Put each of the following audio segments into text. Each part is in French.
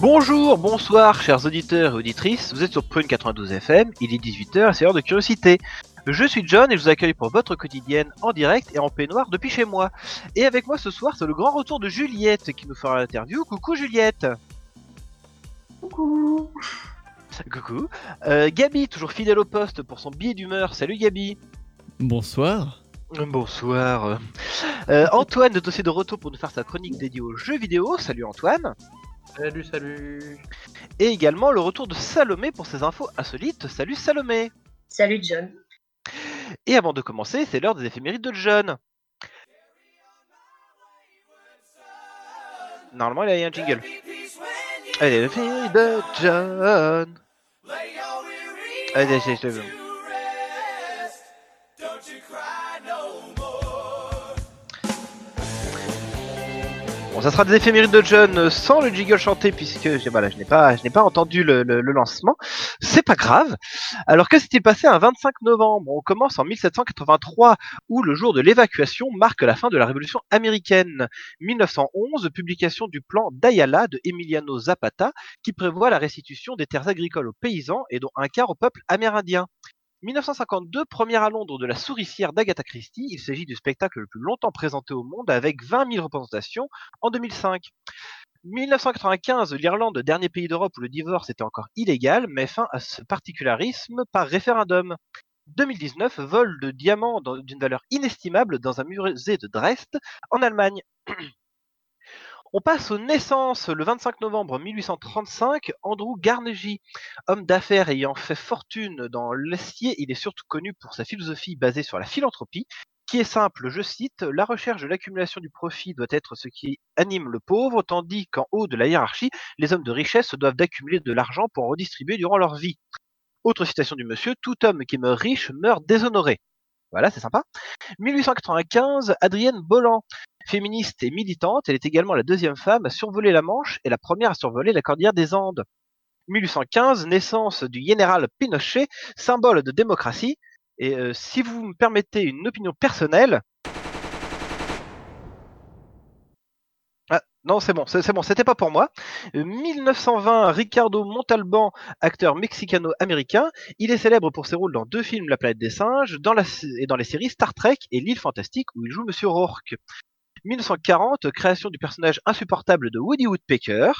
Bonjour, bonsoir, chers auditeurs et auditrices. Vous êtes sur Prune 92 FM, il est 18h et c'est l'heure de curiosité. Je suis John et je vous accueille pour votre quotidienne en direct et en peignoir depuis chez moi. Et avec moi ce soir, c'est le grand retour de Juliette qui nous fera l'interview. Coucou Juliette Coucou Coucou Euh, Gabi, toujours fidèle au poste pour son billet d'humeur. Salut Gabi Bonsoir. Bonsoir Euh, Antoine est aussi de retour pour nous faire sa chronique dédiée aux jeux vidéo. Salut Antoine Salut, salut. Et également le retour de Salomé pour ses infos insolites. Salut Salomé Salut John. Et avant de commencer, c'est l'heure des éphémérides de John. Normalement, il y a un jingle. Allez, éphémérides de John. Allez, je, je, Bon, ça sera des éphémérides de John euh, sans le jingle chanté puisque voilà, je n'ai pas, je n'ai pas entendu le, le- le lancement. C'est pas grave. Alors que s'était passé un 25 novembre? On commence en 1783 où le jour de l'évacuation marque la fin de la Révolution américaine. 1911, publication du plan d'Ayala de Emiliano Zapata qui prévoit la restitution des terres agricoles aux paysans et dont un quart au peuple amérindien. 1952, première à Londres de la souricière d'Agatha Christie. Il s'agit du spectacle le plus longtemps présenté au monde avec 20 000 représentations en 2005. 1995, l'Irlande, dernier pays d'Europe où le divorce était encore illégal, met fin à ce particularisme par référendum. 2019, vol de diamants d'une valeur inestimable dans un musée de Dresde, en Allemagne. On passe aux naissances. Le 25 novembre 1835, Andrew Carnegie, homme d'affaires ayant fait fortune dans l'acier, il est surtout connu pour sa philosophie basée sur la philanthropie, qui est simple, je cite, la recherche de l'accumulation du profit doit être ce qui anime le pauvre, tandis qu'en haut de la hiérarchie, les hommes de richesse se doivent d'accumuler de l'argent pour en redistribuer durant leur vie. Autre citation du monsieur, tout homme qui meurt riche meurt déshonoré. Voilà, c'est sympa. 1895, Adrienne Bolland, féministe et militante, elle est également la deuxième femme à survoler la Manche et la première à survoler la cordillère des Andes. 1815, naissance du général Pinochet, symbole de démocratie. Et euh, si vous me permettez une opinion personnelle, ah, non, c'est bon, c'est bon, c'était pas pour moi. Euh, 1920, Ricardo Montalban, acteur mexicano-américain, il est célèbre pour ses rôles dans deux films La planète des singes et dans les séries Star Trek et L'île fantastique où il joue Monsieur Rourke. 1940, création du personnage insupportable de Woody Woodpecker.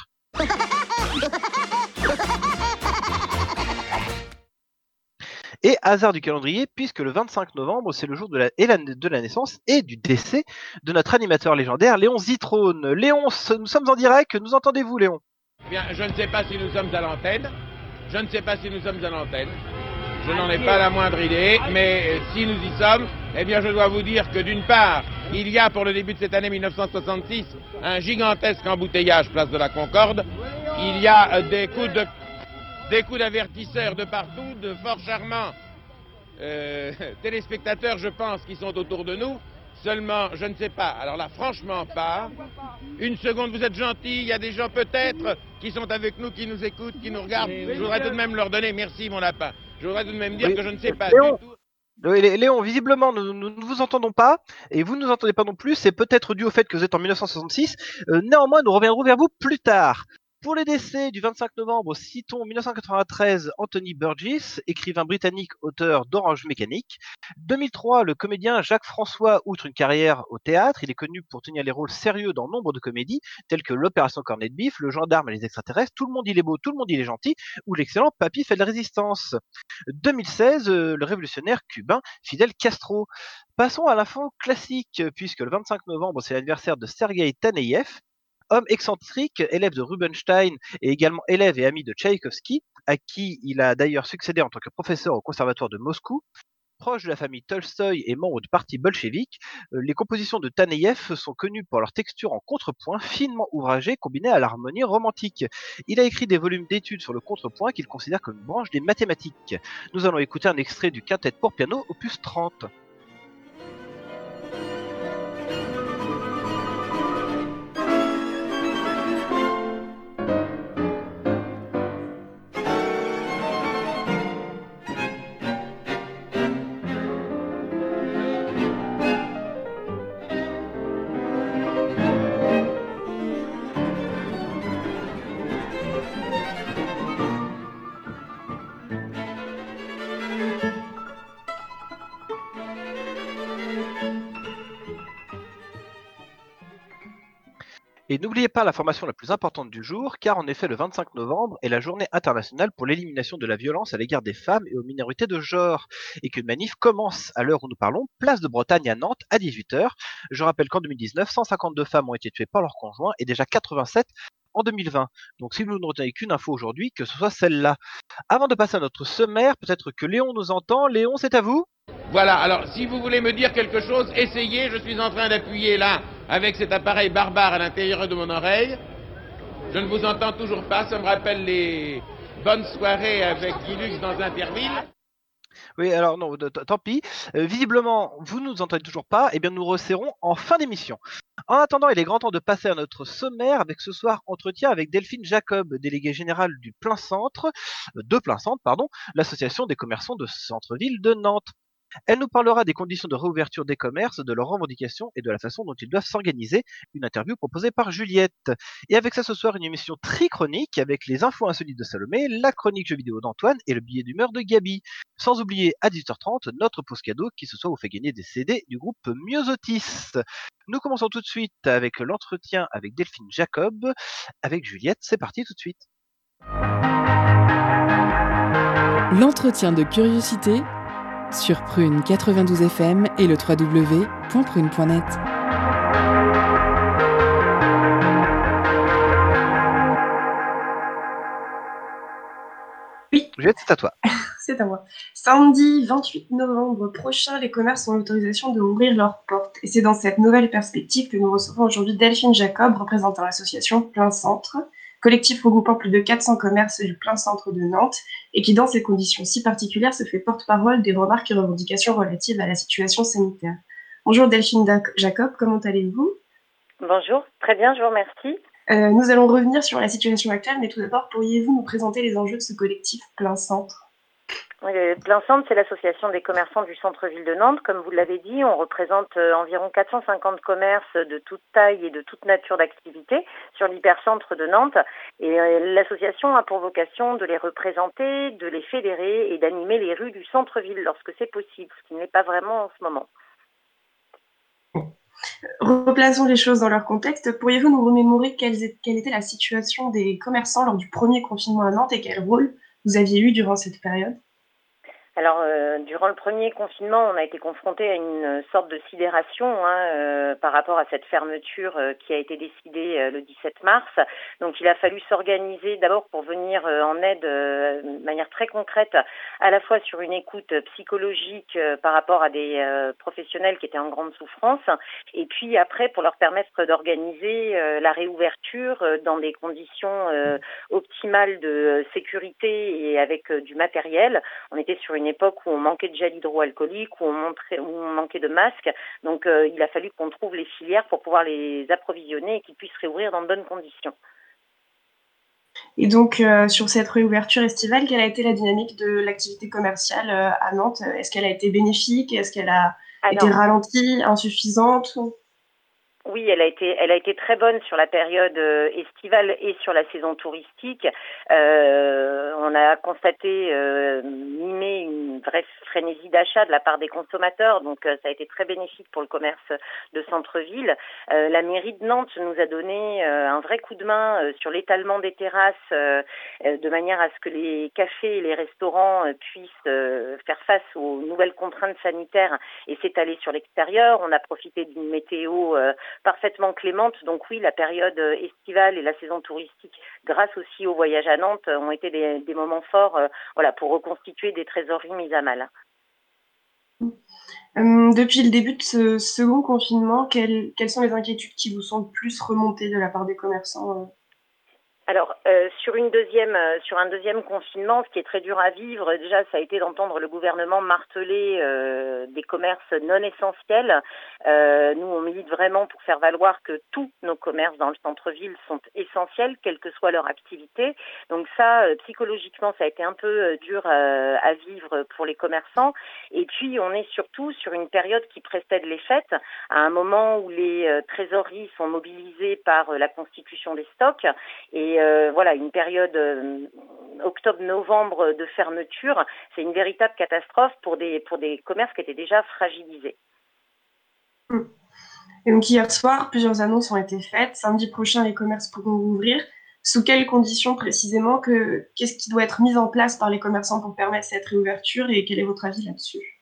Et hasard du calendrier, puisque le 25 novembre, c'est le jour de la, naissance et du décès de notre animateur légendaire, Léon Zitrone. Léon, nous sommes en direct, nous entendez-vous, Léon? Eh je ne sais pas si nous sommes à l'antenne. Je ne sais pas si nous sommes à l'antenne. Je n'en ai pas la moindre idée, mais euh, si nous y sommes, eh bien, je dois vous dire que d'une part, il y a pour le début de cette année 1966 un gigantesque embouteillage place de la Concorde. Il y a euh, des coups de des coups d'avertisseurs de partout, de fort charmants euh, téléspectateurs, je pense, qui sont autour de nous. Seulement, je ne sais pas. Alors là, franchement pas. Une seconde, vous êtes gentils. Il y a des gens peut-être qui sont avec nous, qui nous écoutent, qui nous regardent. Je voudrais tout de même leur donner merci, mon lapin. Je voudrais tout de même dire Oui. que je ne sais pas Léon. du tout. Léon, visiblement, nous, nous ne vous entendons pas, et vous ne nous entendez pas non plus, c'est peut-être dû au fait que vous êtes en 1966. Euh, néanmoins, nous reviendrons vers vous plus tard. Pour les décès du 25 novembre, citons 1993 Anthony Burgess, écrivain britannique, auteur d'Orange Mécanique. 2003, le comédien Jacques François, outre une carrière au théâtre, il est connu pour tenir les rôles sérieux dans nombre de comédies, telles que l'opération Cornet de Bif, le gendarme et les extraterrestres, tout le monde il est beau, tout le monde il est gentil, ou l'excellent Papy fait de la résistance. 2016, euh, le révolutionnaire cubain Fidel Castro. Passons à l'info classique, puisque le 25 novembre, c'est l'anniversaire de Sergei Taneyev, homme excentrique, élève de Rubinstein et également élève et ami de Tchaïkovski, à qui il a d'ailleurs succédé en tant que professeur au conservatoire de Moscou. Proche de la famille Tolstoï et membre du parti bolchevique, euh, les compositions de Taneyev sont connues pour leur texture en contrepoint finement ouvragée combinée à l'harmonie romantique. Il a écrit des volumes d'études sur le contrepoint qu'il considère comme branche des mathématiques. Nous allons écouter un extrait du quintet pour piano opus 30. N'oubliez pas la formation la plus importante du jour, car en effet le 25 novembre est la journée internationale pour l'élimination de la violence à l'égard des femmes et aux minorités de genre, et qu'une manif commence à l'heure où nous parlons, place de Bretagne à Nantes à 18h. Je rappelle qu'en 2019, 152 femmes ont été tuées par leurs conjoints et déjà 87 en 2020. Donc si vous ne retenez qu'une info aujourd'hui, que ce soit celle-là. Avant de passer à notre sommaire, peut-être que Léon nous entend. Léon, c'est à vous Voilà, alors si vous voulez me dire quelque chose, essayez, je suis en train d'appuyer là avec cet appareil barbare à l'intérieur de mon oreille. Je ne vous entends toujours pas, ça me rappelle les bonnes soirées avec Ilux dans Interville. Oui, alors non, tant pis. Euh, visiblement, vous ne nous entendez toujours pas. Eh bien, nous resserrons en fin d'émission. En attendant, il est grand temps de passer à notre sommaire avec ce soir entretien avec Delphine Jacob, déléguée générale du Plein Centre, euh, de Plein Centre, pardon, l'association des commerçants de centre-ville de Nantes. Elle nous parlera des conditions de réouverture des commerces, de leurs revendications et de la façon dont ils doivent s'organiser. Une interview proposée par Juliette. Et avec ça ce soir, une émission trichronique avec les infos insolites de Salomé, la chronique jeux vidéo d'Antoine et le billet d'humeur de Gabi. Sans oublier à 18h30 notre pause cadeau qui ce soir vous fait gagner des CD du groupe Myosotis. Nous commençons tout de suite avec l'entretien avec Delphine Jacob. Avec Juliette, c'est parti tout de suite. L'entretien de curiosité sur Prune 92 FM et le www.prune.net. Juliette, c'est à toi. C'est à moi. Samedi 28 novembre prochain, les commerces ont l'autorisation de ouvrir leurs portes. Et c'est dans cette nouvelle perspective que nous recevons aujourd'hui Delphine Jacob, représentant l'association Plein Centre, collectif regroupant plus de 400 commerces du Plein Centre de Nantes, et qui, dans ces conditions si particulières, se fait porte-parole des remarques et revendications relatives à la situation sanitaire. Bonjour Delphine Jacob, comment allez-vous? Bonjour, très bien, je vous remercie. Euh, Nous allons revenir sur la situation actuelle, mais tout d'abord, pourriez-vous nous présenter les enjeux de ce collectif Plein Centre? Euh, Centre, c'est l'association des commerçants du centre-ville de Nantes. Comme vous l'avez dit, on représente euh, environ 450 commerces de toute taille et de toute nature d'activité sur l'hypercentre de Nantes. Et euh, l'association a pour vocation de les représenter, de les fédérer et d'animer les rues du centre-ville lorsque c'est possible, ce qui n'est pas vraiment en ce moment. Replaçons les choses dans leur contexte. Pourriez-vous nous remémorer quelle était la situation des commerçants lors du premier confinement à Nantes et quel rôle vous aviez eu durant cette période? Alors, euh, durant le premier confinement, on a été confronté à une sorte de sidération hein, euh, par rapport à cette fermeture euh, qui a été décidée le 17 mars. Donc, il a fallu s'organiser d'abord pour venir en aide de manière très concrète, à la fois sur une écoute psychologique par rapport à des professionnels qui étaient en grande souffrance, et puis après pour leur permettre d'organiser la réouverture dans des conditions optimales de sécurité et avec du matériel. On était sur une époque où on manquait de gel hydroalcoolique, où on, montrait, où on manquait de masques. Donc euh, il a fallu qu'on trouve les filières pour pouvoir les approvisionner et qu'ils puissent réouvrir dans de bonnes conditions. Et donc, euh, sur cette réouverture estivale, quelle a été la dynamique de l'activité commerciale euh, à Nantes? Est-ce qu'elle a été bénéfique? Est-ce qu'elle a été Alors, ralentie, insuffisante Oui, elle a été, elle a été très bonne sur la période euh, estivale et sur la saison touristique. Euh, on a constaté euh, mi-mai une vraie frénésie d'achat de la part des consommateurs, donc euh, ça a été très bénéfique pour le commerce de centre-ville. Euh, la mairie de Nantes nous a donné un vrai coup de main sur l'étalement des terrasses, de manière à ce que les cafés et les restaurants puissent faire face aux nouvelles contraintes sanitaires et s'étaler sur l'extérieur. On a profité d'une météo parfaitement clémente. Donc oui, la période euh, estivale et la saison touristique, grâce aussi au voyage à Nantes, euh, ont été des, moments forts euh, voilà, pour reconstituer des trésoreries mises à mal. depuis le début de ce second confinement, quelles, quelles, sont les inquiétudes qui vous sont le plus remontées de la part des commerçants alors euh, sur deuxième, euh, un deuxième confinement, ce qui est très dur à vivre, déjà ça a été d'entendre le gouvernement marteler euh, des commerces non essentiels. nous on milite vraiment pour faire valoir que tous nos commerces dans le centre-ville sont essentiels, quelle que soit leur activité. Donc ça, psychologiquement, ça a été un peu dur à vivre pour les commerçants. Et puis on est surtout sur une période qui précède les fêtes, à un moment où les trésoreries sont mobilisées par la constitution des stocks et euh, voilà, une période euh, octobre-novembre de fermeture, c'est une véritable catastrophe pour des, pour des commerces qui étaient déjà fragilisés. Hmm. Et donc hier soir, plusieurs annonces ont été faites. Samedi prochain, les commerces pourront ouvrir. Sous quelles conditions précisément que, Qu'est-ce qui doit être mis en place par les commerçants pour permettre cette réouverture et quel est votre avis là-dessus?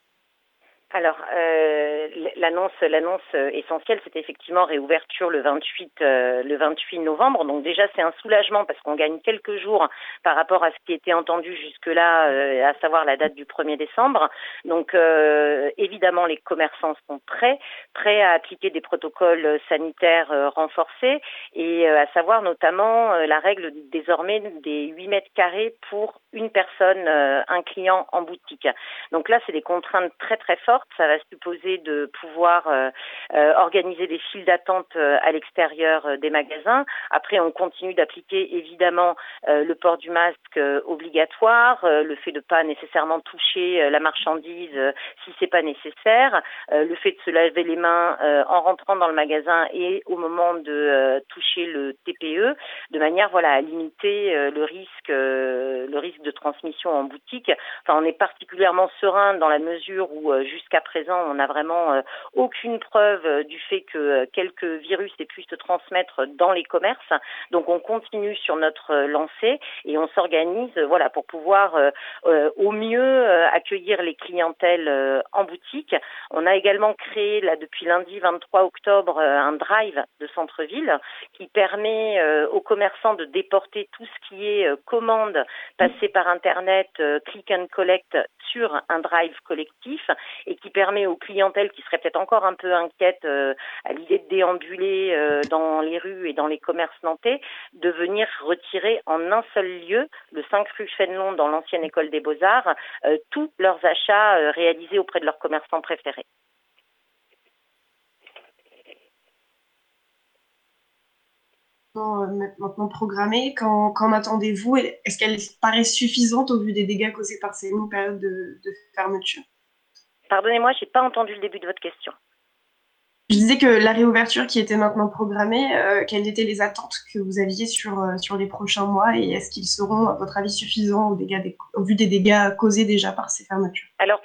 Alors, euh, l'annonce, l'annonce essentielle, c'était effectivement réouverture le 28, euh, le 28 novembre. Donc déjà, c'est un soulagement parce qu'on gagne quelques jours par rapport à ce qui était entendu jusque-là, euh, à savoir la date du 1er décembre. Donc, euh, évidemment, les commerçants sont prêts, prêts à appliquer des protocoles sanitaires renforcés et à savoir notamment la règle désormais des 8 mètres carrés pour une personne, un client en boutique. Donc là, c'est des contraintes très très fortes ça va supposer de pouvoir euh, euh, organiser des files d'attente euh, à l'extérieur des magasins. Après, on continue d'appliquer évidemment le port du masque obligatoire, le fait de pas nécessairement toucher la marchandise si c'est pas nécessaire, le fait de se laver les mains en rentrant dans le magasin et au moment de toucher le TPE, de manière voilà à limiter le risque le risque de transmission en boutique. Enfin, on est particulièrement serein dans la mesure où jusqu'à jusqu'à présent, on n'a vraiment euh, aucune preuve euh, du fait que euh, quelques virus aient pu se transmettre dans les commerces. Donc on continue sur notre lancée et on s'organise voilà pour pouvoir au mieux accueillir les clientèles en boutique. On a également créé là depuis lundi 23 octobre un drive de centre-ville qui permet aux commerçants de déporter tout ce qui est commande passée par internet, click and collect sur un drive collectif et qui permet aux clientèles qui seraient peut-être encore un peu inquiètes euh, à l'idée de déambuler euh, dans les rues et dans les commerces nantais, de venir retirer en un seul lieu, le 5 rue Fénelon dans l'ancienne école des beaux-arts, euh, tous leurs achats réalisés auprès de leurs commerçants préférés. maintenant programmée, qu'en attendez-vous? Est-ce qu'elle paraît suffisante au vu des dégâts causés par ces longues périodes de, de fermeture? Pardonnez-moi, je n'ai pas entendu le début de votre question. Je disais que la réouverture qui était maintenant programmée, euh, quelles étaient les attentes que vous aviez sur, euh, sur les prochains mois et est-ce qu'ils seront, à votre avis, suffisants au, au vu des dégâts causés déjà par ces fermetures? Alors,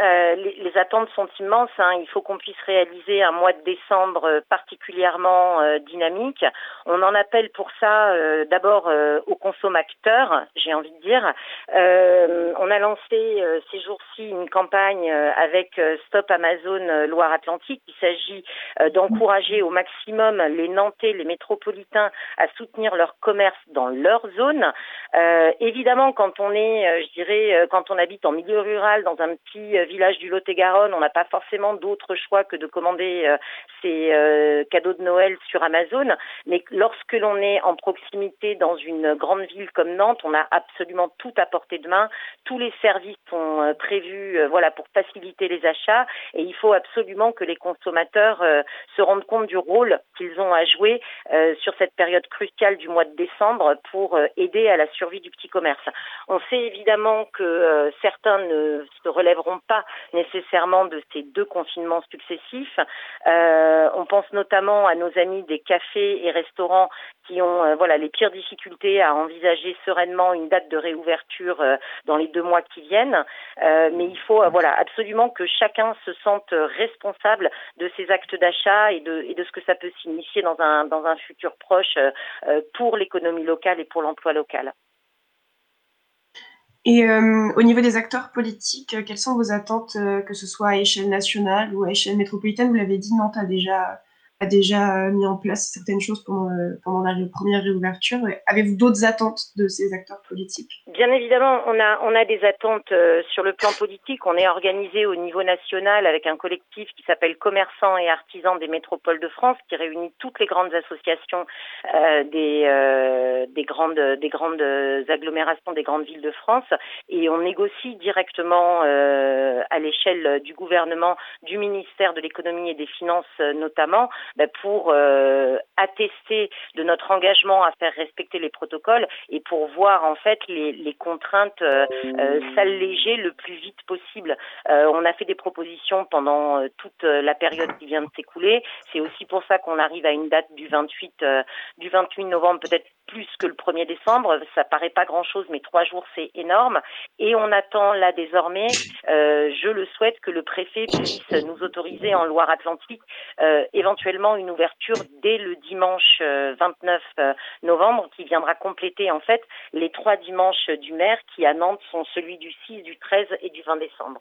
euh, les, les, attentes sont immenses. Hein. Il faut qu'on puisse réaliser un mois de décembre euh, particulièrement euh, dynamique. On en appelle pour ça euh, d'abord aux consommateurs, j'ai envie de dire. on a lancé ces jours-ci une campagne avec Stop Amazon Loire-Atlantique. Il s'agit d'encourager au maximum les Nantais, les métropolitains à soutenir leur commerce dans leur zone. évidemment, quand on est, je dirais, quand on habite en milieu rural, dans un petit village du Lot-et-Garonne, on n'a pas forcément d'autre choix que de commander euh, ces euh, cadeaux de Noël sur Amazon. Mais lorsque l'on est en proximité dans une grande ville comme Nantes, on a absolument tout à portée de main. Tous les services sont euh, prévus, voilà, pour faciliter les achats. Et il faut absolument que les consommateurs se rendent compte du rôle qu'ils ont à jouer sur cette période cruciale du mois de décembre pour aider à la survie du petit commerce. On sait évidemment que certains ne se relèveront pas nécessairement de ces deux confinements successifs. Euh, on pense notamment à nos amis des cafés et restaurants qui ont euh, voilà les pires difficultés à envisager sereinement une date de réouverture euh, dans les deux mois qui viennent. mais il faut voilà absolument que chacun se sente responsable de ses actes d'achat et de, et de ce que ça peut signifier dans un dans un futur proche pour l'économie locale et pour l'emploi local. Et euh, au niveau des acteurs politiques, euh, quelles sont vos attentes, euh, que ce soit à échelle nationale ou à échelle métropolitaine? Vous l'avez dit, Nantes a déjà, déjà mis en place certaines choses pendant, pendant la première réouverture. Avez-vous d'autres attentes de ces acteurs politiques? Bien évidemment, on a, on a des attentes sur le plan politique. On est organisé au niveau national avec un collectif qui s'appelle Commerçants et Artisans des Métropoles de France, qui réunit toutes les grandes associations des, des, grandes, des grandes agglomérations, des grandes villes de France. Et on négocie directement à l'échelle du gouvernement, du ministère de l'économie et des finances notamment, ben, pour euh, attester de notre engagement à faire respecter les protocoles et pour voir en fait les, les contraintes euh, euh, s'alléger le plus vite possible. on a fait des propositions pendant toute la période qui vient de s'écouler. C'est aussi pour ça qu'on arrive à une date du 28 du 28 novembre, peut-être plus que le 1er décembre. Ça paraît pas grand-chose, mais trois jours, c'est énorme. Et on attend là désormais, euh, je le souhaite, que le préfet puisse nous autoriser en Loire-Atlantique euh, éventuellement une ouverture dès le dimanche 29 euh, novembre, qui viendra compléter en fait les trois dimanches du maire qui à Nantes sont celui du 6, du 13 et du 20 décembre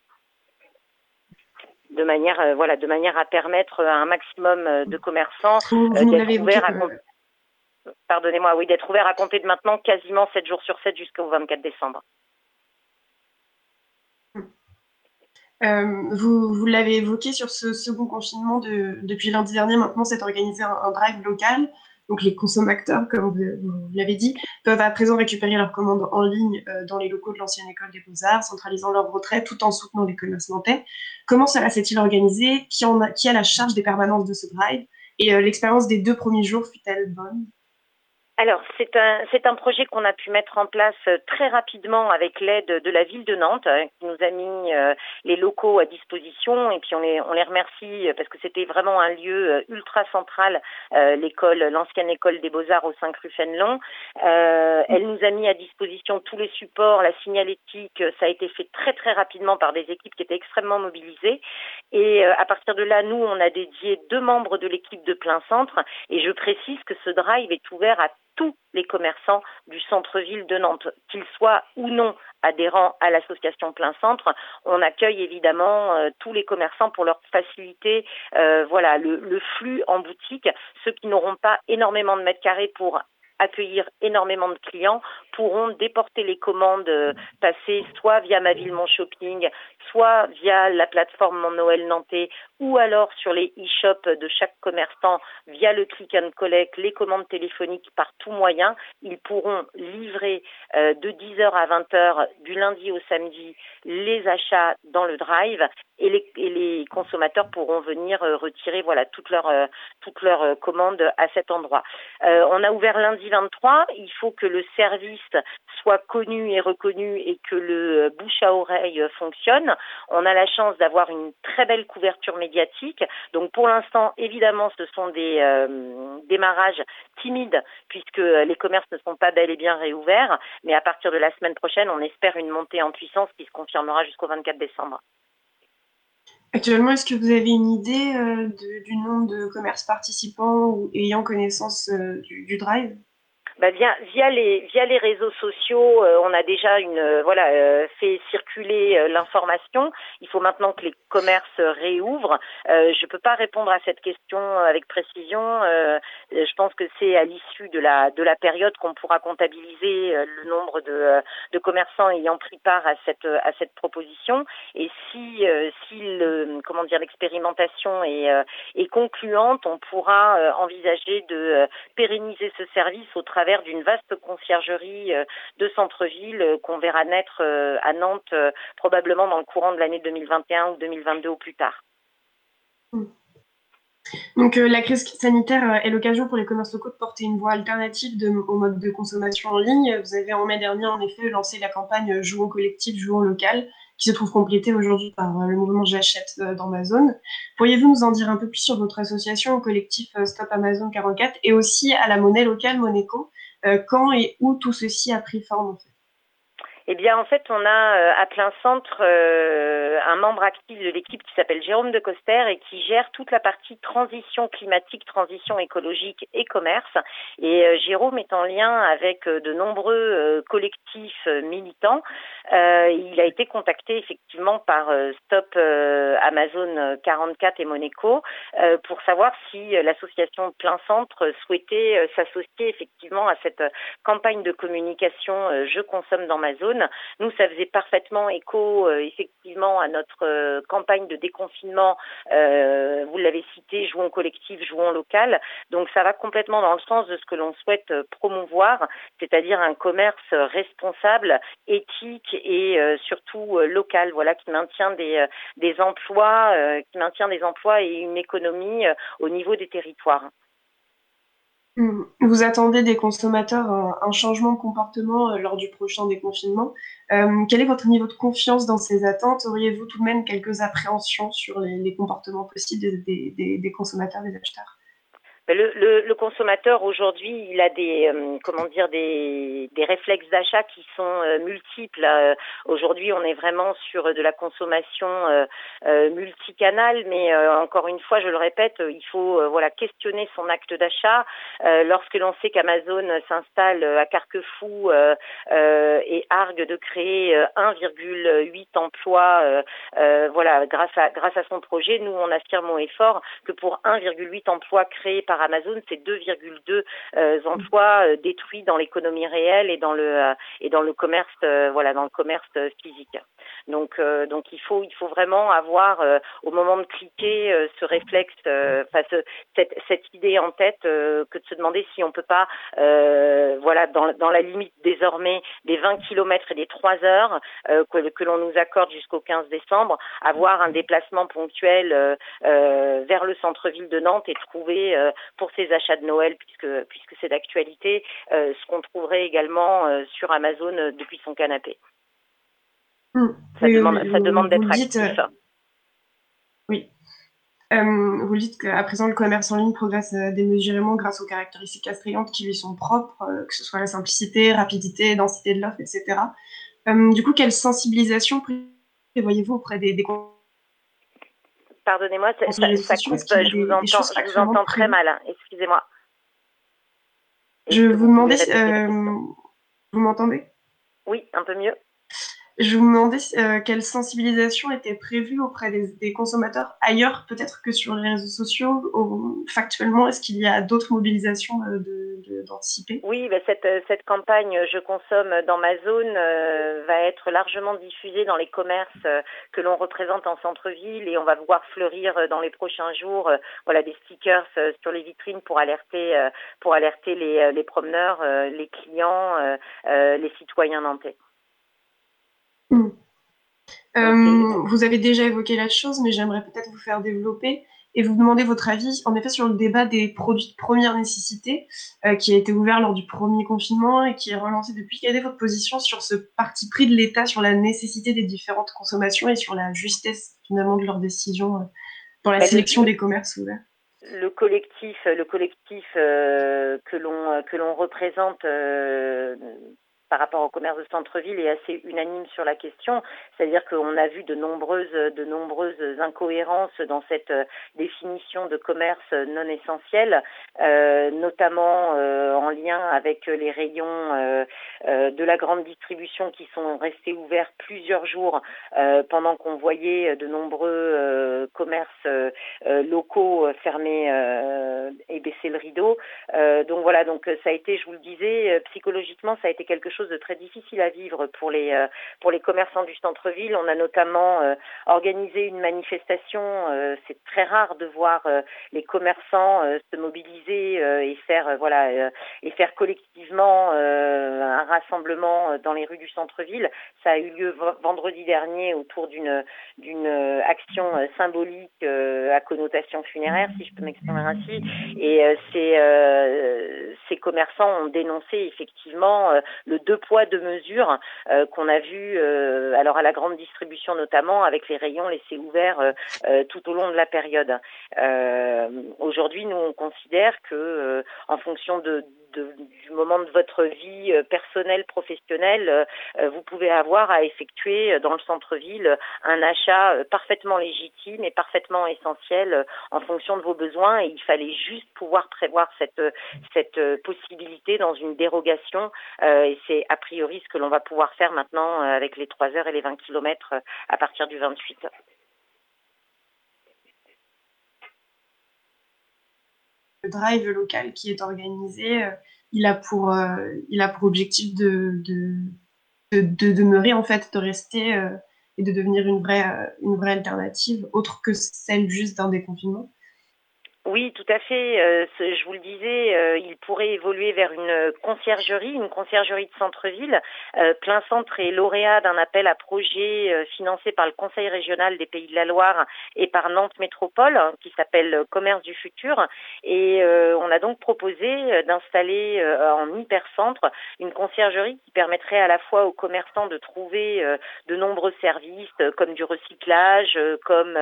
de manière voilà de manière à permettre à un maximum de commerçants d'être ouverts à pardonnez-moi, oui, d'être ouvert à compter de maintenant quasiment 7 jours sur 7 jusqu'au 24 décembre. Euh, vous, l'avez évoqué sur ce second confinement de, depuis lundi dernier, maintenant c'est organisé un, drive local. Donc les consommateurs, comme vous, l'avez dit, peuvent à présent récupérer leurs commandes en ligne euh, dans les locaux de l'ancienne école des beaux-arts, centralisant leur retrait tout en soutenant les commerces nantais. Comment cela s'est-il organisé? Qui, a, qui a la charge des permanences de ce drive? Et euh, l'expérience des deux premiers jours fut-elle bonne? Alors, c'est un, c'est un projet qu'on a pu mettre en place euh, très rapidement avec l'aide de la ville de Nantes, hein, qui nous a mis euh, les locaux à disposition. Et puis, on les, on les remercie euh, parce que c'était vraiment un lieu ultra central, l'école, l'ancienne école des Beaux-Arts au 5 rue Fénelon. elle nous a mis à disposition tous les supports, la signalétique. Ça a été fait très, très rapidement par des équipes qui étaient extrêmement mobilisées. Et à partir de là, nous, on a dédié deux membres de l'équipe de plein centre. Et je précise que ce drive est ouvert à tous les commerçants du centre-ville de Nantes, qu'ils soient ou non adhérents à l'association Plein Centre. On accueille évidemment euh, tous les commerçants pour leur faciliter euh, voilà le, le, flux en boutique. Ceux qui n'auront pas énormément de mètres carrés pour accueillir énormément de clients pourront déporter les commandes euh, passées soit via ma ville mon shopping, soit via la plateforme Mon Noël Nantais ou alors sur les e-shops de chaque commerçant via le click and collect, les commandes téléphoniques par tout moyen. Ils pourront livrer euh, de 10h à 20h du lundi au samedi les achats dans le drive et les, consommateurs pourront venir euh, retirer voilà toutes leurs leurs commandes à cet endroit. on a ouvert lundi 23. Il faut que le service soit connu et reconnu et que le bouche à oreille fonctionne. On a la chance d'avoir une très belle couverture médiatique. Donc pour l'instant, évidemment, ce sont des euh, démarrages timides puisque les commerces ne sont pas bel et bien réouverts. Mais à partir de la semaine prochaine, on espère une montée en puissance qui se confirmera jusqu'au 24 décembre. Actuellement, est-ce que vous avez une idée euh, du nombre de commerces participants ou ayant connaissance euh, du Drive? Bah, via, via les via les réseaux sociaux, euh, on a déjà une euh, voilà euh, fait circuler l'information. Il faut maintenant que les commerces réouvrent. je peux pas répondre à cette question avec précision. je pense que c'est à l'issue de la de la période qu'on pourra comptabiliser le nombre de de commerçants ayant pris part à cette à cette proposition. Et si si le comment dire l'expérimentation est est concluante, on pourra envisager de pérenniser ce service au travers d'une vaste conciergerie euh, de centre-ville euh, qu'on verra naître euh, à Nantes probablement dans le courant de l'année 2021 ou 2022 au plus tard. Hmm. Donc la crise sanitaire est l'occasion pour les commerces locaux de porter une voie alternative au mode de consommation en ligne. Vous avez en mai dernier en effet lancé la campagne Jouons collectif, jouons local, qui se trouve complétée aujourd'hui par le mouvement J'achète dans ma zone. Pourriez-vous nous en dire un peu plus sur votre association au collectif Stop Amazon 44 et aussi à la monnaie locale Moneco, euh, quand et où tout ceci a pris forme en fait? Eh bien, en fait, on a euh, à plein centre euh, un membre actif de l'équipe qui s'appelle Jérôme de Coster et qui gère toute la partie transition climatique, transition écologique et commerce. Et euh, Jérôme est en lien avec de nombreux collectifs militants. il a été contacté effectivement par Stop Amazon 44 et Monaco pour savoir si l'association Plein Centre souhaitait s'associer effectivement à cette campagne de communication Je consomme dans ma zone nous, ça faisait parfaitement écho euh, effectivement à notre euh, campagne de déconfinement. Euh, vous l'avez cité, jouons collectif, jouons local. Donc ça va complètement dans le sens de ce que l'on souhaite promouvoir, c'est-à-dire un commerce responsable, éthique et surtout local. Voilà, qui maintient des des emplois, qui maintient des emplois et une économie au niveau des territoires. Mmh. Vous attendez des consommateurs un, changement de comportement euh, lors du prochain déconfinement. Euh, quel est votre niveau de confiance dans ces attentes? Auriez-vous tout de même quelques appréhensions sur les, comportements possibles des consommateurs, des acheteurs? Le, le, le, consommateur aujourd'hui, il a des euh, comment dire des, des réflexes d'achat qui sont euh, multiples. Euh, aujourd'hui, on est vraiment sur de la consommation multicanale, mais encore une fois, je le répète, il faut voilà questionner son acte d'achat. lorsque l'on sait qu'Amazon s'installe à Carquefou et argue de créer 1,8 emplois, voilà, grâce à grâce à son projet, nous on affirme haut et fort que pour 1,8 emplois créés par Amazon, c'est 2,2 euh, emplois euh, détruits dans l'économie réelle et dans le euh, et dans le commerce voilà dans le commerce physique. Donc donc il faut il faut vraiment avoir au moment de cliquer ce réflexe enfin cette cette idée en tête que de se demander si on peut pas voilà dans dans la limite désormais des 20 kilomètres et des 3 heures que, que l'on nous accorde jusqu'au 15 décembre avoir un déplacement ponctuel vers le centre-ville de Nantes et trouver pour ses achats de Noël, puisque, puisque c'est d'actualité, euh, ce qu'on trouverait également euh, sur Amazon euh, depuis son canapé. Hmm. Ça, demande, ça demande d'être actif. oui. vous dites qu'à présent, le commerce en ligne progresse démesurément grâce aux caractéristiques attrayantes qui lui sont propres, que ce soit la simplicité, rapidité, densité de l'offre, etc. du coup, quelle sensibilisation prévoyez-vous auprès des, des Pardonnez-moi, ça, ça, coupe, je vous entends, je vous entends très mal, hein. excusez-moi. Je vous demandais, euh, vous m'entendez? Oui, un peu mieux. Je vous demandais euh, quelle sensibilisation était prévue auprès des, consommateurs ailleurs, peut-être que sur les réseaux sociaux. factuellement, est-ce qu'il y a d'autres mobilisations euh, d'anticiper Oui, bah, cette, euh, cette campagne Je consomme dans ma zone va être largement diffusée dans les commerces que l'on représente en centre-ville et on va voir fleurir dans les prochains jours voilà, des stickers sur les vitrines pour alerter, pour alerter les, les promeneurs, les clients, les citoyens nantais. Hmm. Euh, vous avez déjà évoqué la chose, mais j'aimerais peut-être vous faire développer et vous demander votre avis, en effet, sur le débat des produits de première nécessité euh, qui a été ouvert lors du premier confinement et qui est relancé depuis. Quelle est votre position sur ce parti pris de l'État, sur la nécessité des différentes consommations et sur la justesse finalement de leurs décisions euh, dans la bah, sélection des commerces ouverts? le collectif, le collectif que l'on que l'on représente par rapport au commerce de centre-ville est assez unanime sur la question. C'est-à-dire qu'on a vu de nombreuses, de nombreuses incohérences dans cette euh, définition de commerce non essentiel, euh, notamment euh, en lien avec les rayons de la grande distribution qui sont restés ouverts plusieurs jours pendant qu'on voyait de nombreux commerces locaux fermer et baisser le rideau. donc voilà, donc ça a été, je vous le disais, psychologiquement, ça a été quelque chose de très difficile à vivre pour les euh, pour les commerçants du centre-ville. On a notamment euh, organisé une manifestation. Euh, c'est très rare de voir les commerçants se mobiliser et faire voilà et faire collectivement un rassemblement dans les rues du centre-ville. Ça a eu lieu vendredi dernier autour d'une d'une action symbolique à connotation funéraire, si je peux m'exprimer ainsi. Ces ces commerçants ont dénoncé effectivement le deux poids deux mesures euh, qu'on a vu euh, alors à la grande distribution notamment avec les rayons laissés ouverts euh, tout au long de la période. Aujourd'hui, nous on considère que en fonction de du moment de votre vie personnelle, professionnelle, vous pouvez avoir à effectuer dans le centre-ville un achat parfaitement légitime et parfaitement essentiel en fonction de vos besoins. Et il fallait juste pouvoir prévoir cette, cette possibilité dans une dérogation. et c'est a priori ce que l'on va pouvoir faire maintenant avec les 3 heures et les 20 km à partir du 28. Le drive local qui est organisé, euh, il a pour, euh, il a pour objectif de, de, de, demeurer, en fait, de rester euh, et de devenir une vraie alternative, autre que celle juste d'un déconfinement. Oui, tout à fait. Euh, je vous le disais, euh, il pourrait évoluer vers une conciergerie, une conciergerie de centre-ville. Euh, Plein Centre est lauréat d'un appel à projet financé par le Conseil régional des Pays de la Loire et par Nantes Métropole, qui s'appelle Commerce du futur. Et on a donc proposé d'installer en hypercentre une conciergerie qui permettrait à la fois aux commerçants de trouver de nombreux services comme du recyclage, comme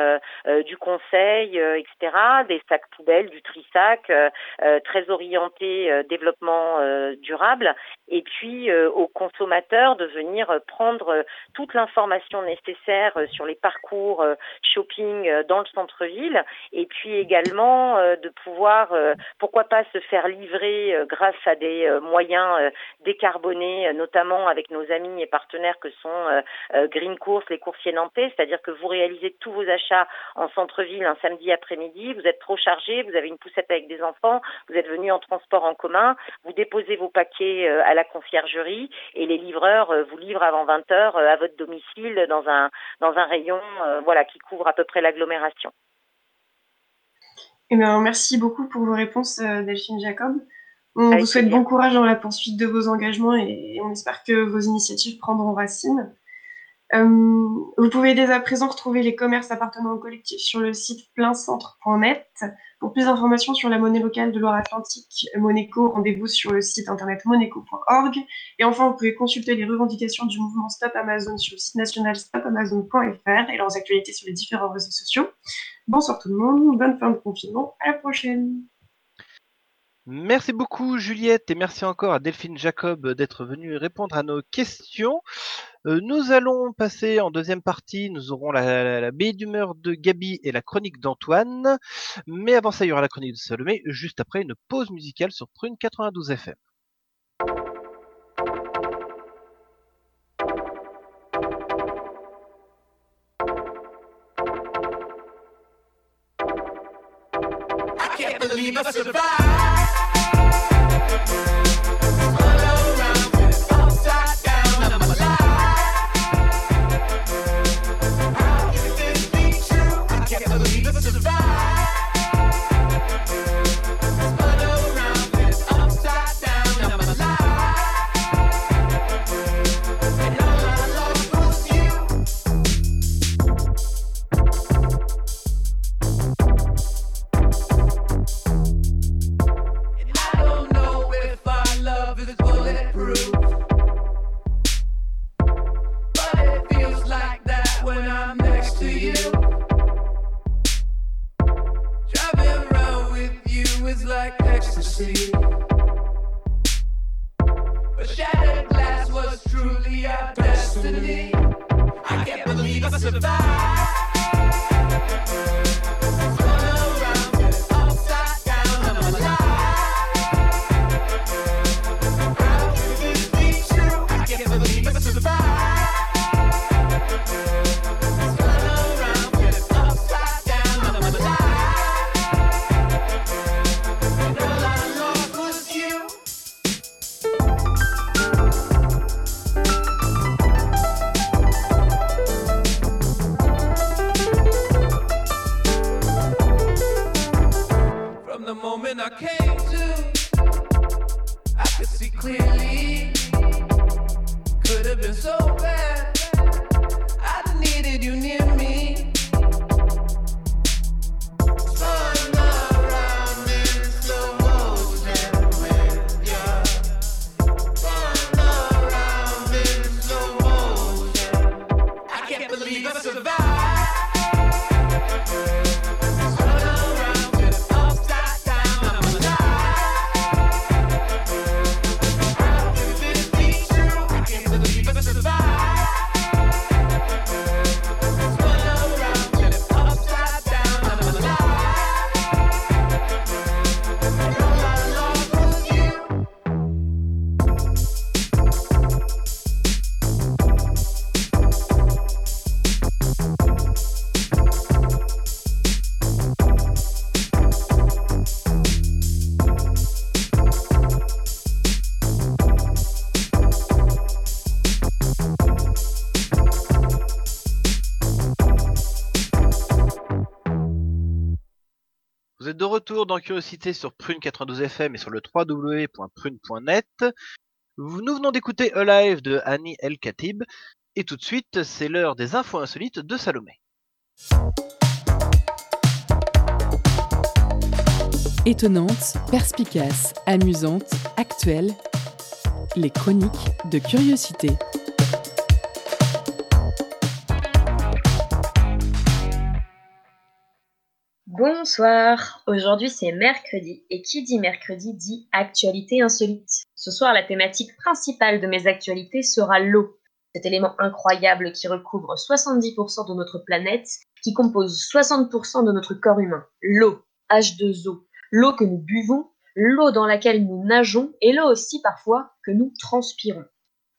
du conseil, etc., des sacs poubelle, du Trisac, euh, euh, très orienté euh, développement durable, et puis aux consommateurs de venir prendre toute l'information nécessaire sur les parcours shopping dans le centre-ville, et puis également de pouvoir, pourquoi pas, se faire livrer grâce à des moyens décarbonés, notamment avec nos amis et partenaires que sont Green Course, les coursiers nantais, c'est-à-dire que vous réalisez tous vos achats en centre-ville un samedi après-midi, vous êtes trop chargé vous avez une poussette avec des enfants, vous êtes venu en transport en commun, vous déposez vos paquets euh, à la conciergerie et les livreurs euh, vous livrent avant 20 heures euh, à votre domicile dans un dans un rayon voilà qui couvre à peu près l'agglomération. Eh bien, merci beaucoup pour vos réponses, Delphine Jacob. On vous souhaite bon courage dans la poursuite de vos engagements et on espère que vos initiatives prendront racine. Euh, vous pouvez dès à présent retrouver les commerces appartenant au collectif sur le site pleincentre.net. Pour plus d'informations sur la monnaie locale de Loire-Atlantique, Monaco, rendez-vous sur le site internet monaco.org. Et enfin, vous pouvez consulter les revendications du mouvement Stop Amazon sur le site national stopamazon.fr et leurs actualités sur les différents réseaux sociaux. Bonsoir tout le monde, bonne fin de confinement, à la prochaine. Merci beaucoup Juliette et merci encore à Delphine Jacob d'être venue répondre à nos questions. Euh, nous allons passer en deuxième partie. Nous aurons la, la, d'humeur de Gabi et la chronique d'Antoine. Mais avant ça, il y aura la chronique de Salomé. Juste après, une pause musicale sur Prune 92 FM. Dans Curiosité sur Prune 92 FM et sur le www.prune.net. Nous venons d'écouter Alive de Annie El Khatib. Et tout de suite, c'est l'heure des infos insolites de Salomé. Étonnante, perspicace, amusante, actuelle, les chroniques de curiosité. Bonsoir, aujourd'hui c'est mercredi. Et qui dit mercredi dit actualité insolite. Ce soir la thématique principale de mes actualités sera l'eau, cet élément incroyable qui recouvre 70% de notre planète, qui compose 60% de notre corps humain. L'eau, H2O, l'eau que nous buvons, l'eau dans laquelle nous nageons et l'eau aussi parfois que nous transpirons.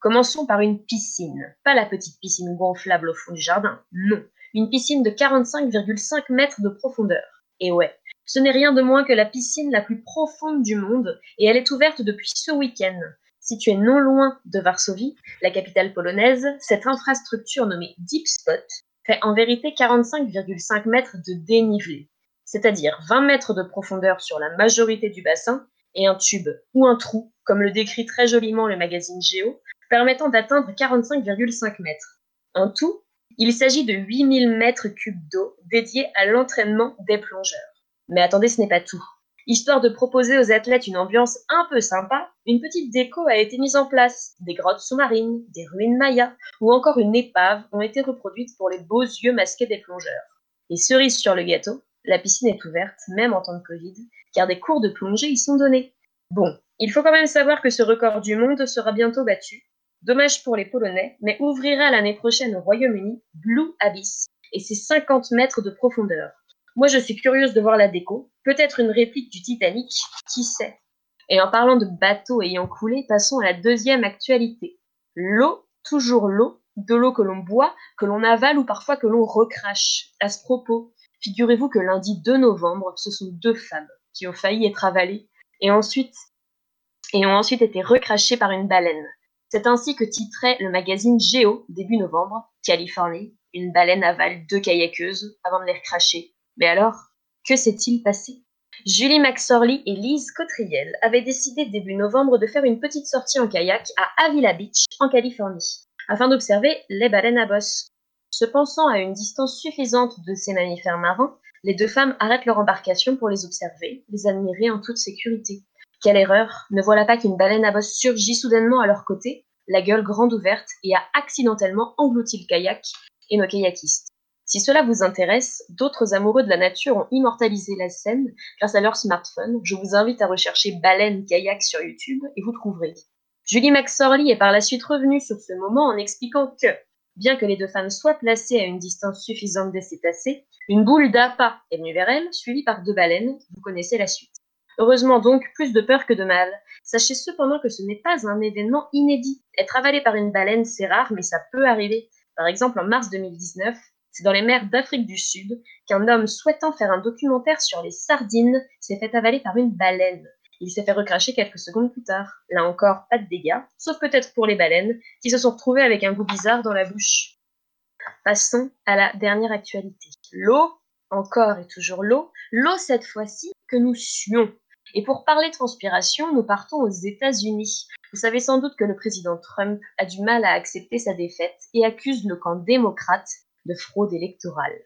Commençons par une piscine, pas la petite piscine gonflable au fond du jardin, non, une piscine de 45,5 mètres de profondeur. Et ouais, ce n'est rien de moins que la piscine la plus profonde du monde et elle est ouverte depuis ce week-end. Située non loin de Varsovie, la capitale polonaise, cette infrastructure nommée Deep Spot fait en vérité 45,5 mètres de dénivelé c'est-à-dire 20 mètres de profondeur sur la majorité du bassin et un tube ou un trou, comme le décrit très joliment le magazine Géo, permettant d'atteindre 45,5 mètres. En tout, il s'agit de 8000 mètres cubes d'eau dédiés à l'entraînement des plongeurs. Mais attendez, ce n'est pas tout. Histoire de proposer aux athlètes une ambiance un peu sympa, une petite déco a été mise en place. Des grottes sous-marines, des ruines mayas ou encore une épave ont été reproduites pour les beaux yeux masqués des plongeurs. Et cerise sur le gâteau, la piscine est ouverte, même en temps de Covid, car des cours de plongée y sont donnés. Bon, il faut quand même savoir que ce record du monde sera bientôt battu. Dommage pour les Polonais, mais ouvrira l'année prochaine au Royaume-Uni Blue Abyss, et c'est 50 mètres de profondeur. Moi, je suis curieuse de voir la déco, peut-être une réplique du Titanic, qui sait? Et en parlant de bateaux ayant coulé, passons à la deuxième actualité. L'eau, toujours l'eau, de l'eau que l'on boit, que l'on avale ou parfois que l'on recrache. À ce propos, Figurez-vous que lundi 2 novembre, ce sont deux femmes qui ont failli être avalées et ensuite et ont ensuite été recrachées par une baleine. C'est ainsi que titrait le magazine Géo début novembre, Californie, une baleine avale deux kayakeuses avant de les recracher. Mais alors, que s'est-il passé? Julie McSorley et Lise Cotriel avaient décidé début novembre de faire une petite sortie en kayak à Avila Beach, en Californie, afin d'observer les baleines à bosse. Se pensant à une distance suffisante de ces mammifères marins, les deux femmes arrêtent leur embarcation pour les observer, les admirer en toute sécurité. Quelle erreur Ne voilà pas qu'une baleine à bosse surgit soudainement à leur côté, la gueule grande ouverte, et a accidentellement englouti le kayak et nos kayakistes. Si cela vous intéresse, d'autres amoureux de la nature ont immortalisé la scène grâce à leur smartphone. Je vous invite à rechercher baleine kayak sur YouTube et vous trouverez. Julie McSorley est par la suite revenue sur ce moment en expliquant que Bien que les deux femmes soient placées à une distance suffisante des cétacés, une boule d'appât est venue vers elles, suivie par deux baleines. Vous connaissez la suite. Heureusement donc, plus de peur que de mal. Sachez cependant que ce n'est pas un événement inédit. Être avalé par une baleine, c'est rare, mais ça peut arriver. Par exemple, en mars 2019, c'est dans les mers d'Afrique du Sud qu'un homme souhaitant faire un documentaire sur les sardines s'est fait avaler par une baleine. Il s'est fait recracher quelques secondes plus tard. Là encore, pas de dégâts, sauf peut-être pour les baleines, qui se sont retrouvées avec un goût bizarre dans la bouche. Passons à la dernière actualité. L'eau, encore et toujours l'eau, l'eau cette fois-ci que nous suons. Et pour parler transpiration, nous partons aux États-Unis. Vous savez sans doute que le président Trump a du mal à accepter sa défaite et accuse le camp démocrate de fraude électorale.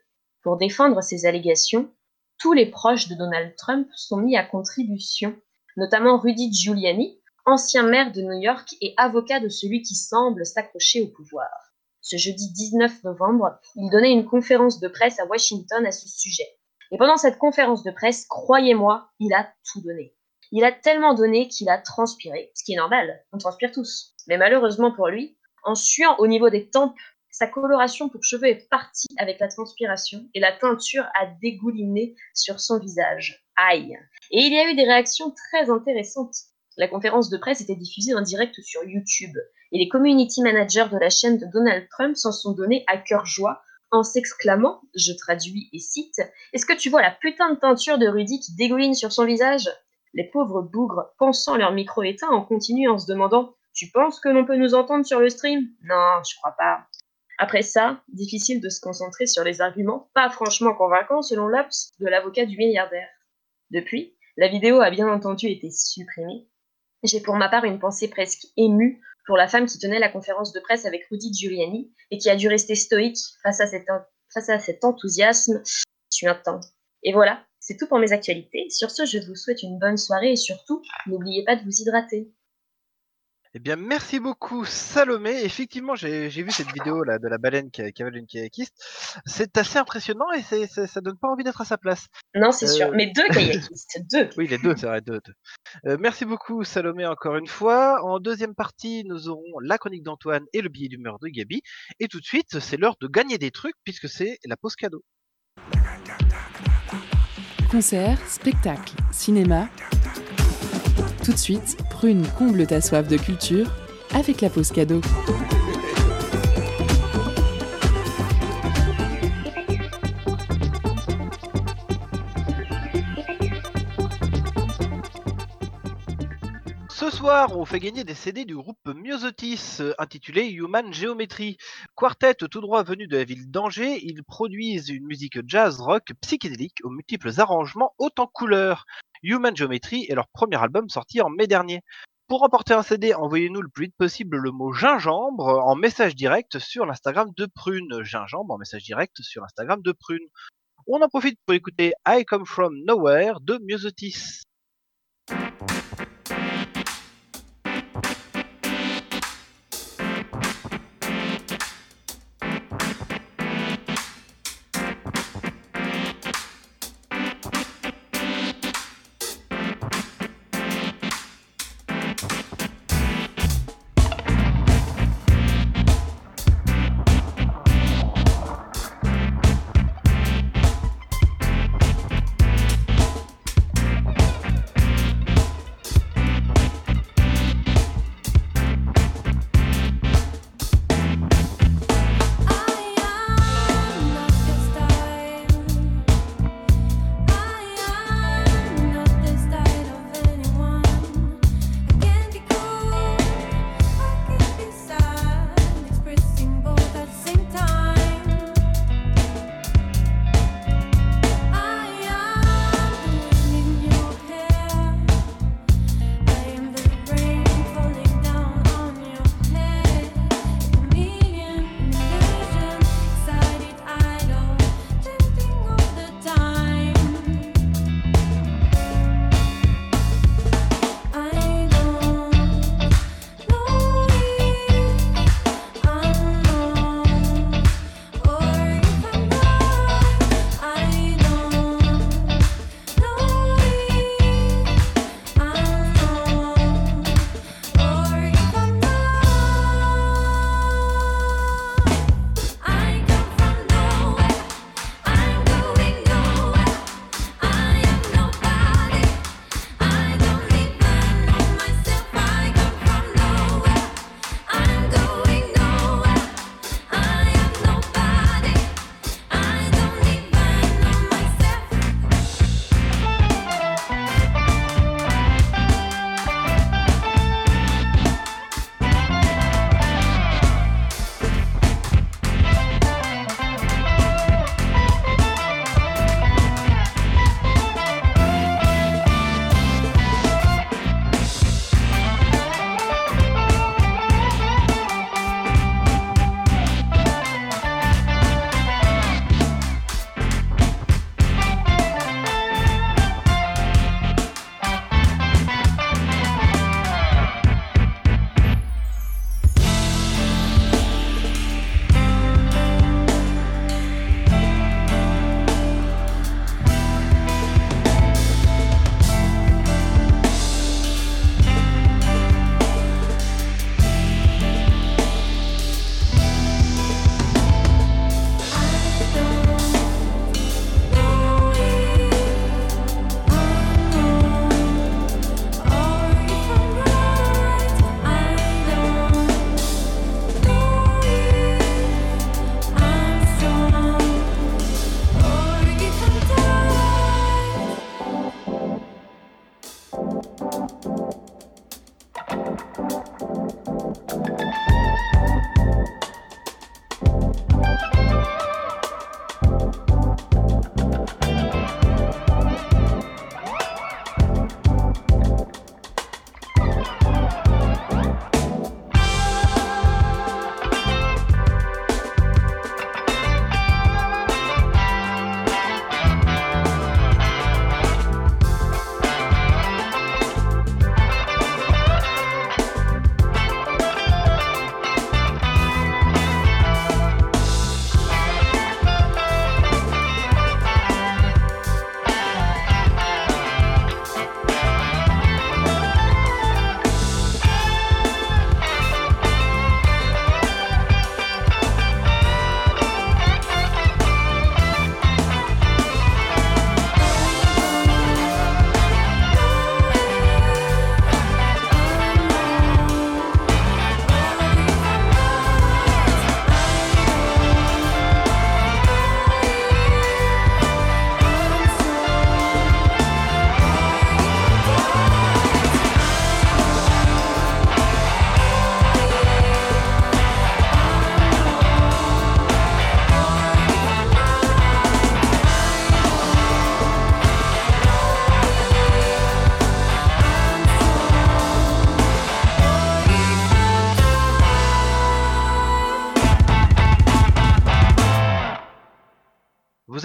Pour défendre ces allégations, tous les proches de Donald Trump sont mis à contribution notamment Rudy Giuliani, ancien maire de New York et avocat de celui qui semble s'accrocher au pouvoir. Ce jeudi 19 novembre, il donnait une conférence de presse à Washington à ce sujet. Et pendant cette conférence de presse, croyez-moi, il a tout donné. Il a tellement donné qu'il a transpiré, ce qui est normal, on transpire tous. Mais malheureusement pour lui, en suant au niveau des tempes, sa coloration pour cheveux est partie avec la transpiration et la teinture a dégouliné sur son visage. Aïe Et il y a eu des réactions très intéressantes. La conférence de presse était diffusée en direct sur YouTube, et les community managers de la chaîne de Donald Trump s'en sont donnés à cœur joie en s'exclamant, je traduis et cite, Est-ce que tu vois la putain de teinture de Rudy qui dégouline sur son visage? Les pauvres bougres, pensant leur micro éteint, en continuent en se demandant Tu penses que l'on peut nous entendre sur le stream? Non, je crois pas. Après ça, difficile de se concentrer sur les arguments pas franchement convaincants selon l'Obs de l'avocat du milliardaire. Depuis, la vidéo a bien entendu été supprimée. J'ai pour ma part une pensée presque émue pour la femme qui tenait la conférence de presse avec Rudy Giuliani et qui a dû rester stoïque face à cet, face à cet enthousiasme. Et voilà, c'est tout pour mes actualités. Sur ce, je vous souhaite une bonne soirée et surtout, n'oubliez pas de vous hydrater. Eh bien, merci beaucoup, Salomé. Effectivement, j'ai vu cette vidéo là de la baleine qui, qui avale une kayakiste. C'est assez impressionnant et ça, ça donne pas envie d'être à sa place. Non, c'est sûr. Euh, Mais deux kayakistes, deux. Oui, les deux, c'est vrai, deux. Euh, merci beaucoup, Salomé, encore une fois. En deuxième partie, nous aurons la chronique d'Antoine et le billet d'humeur de Gabi. Et tout de suite, c'est l'heure de gagner des trucs puisque c'est la pause cadeau. Concert, spectacle, cinéma. Tout de suite, Prune comble ta soif de culture avec la pause cadeau. Soir, on fait gagner des CD du groupe Myosotis, euh, intitulé Human Geometry. Quartet tout droit venu de la ville d'Angers, ils produisent une musique jazz rock psychédélique aux multiples arrangements haut en couleurs. Human Geometry est leur premier album sorti en mai dernier. Pour remporter un CD, envoyez-nous le plus vite possible le mot gingembre en message direct sur l'Instagram de Prune. Gingembre en message direct sur l'Instagram de Prune. On en profite pour écouter I Come From Nowhere de Myosotis.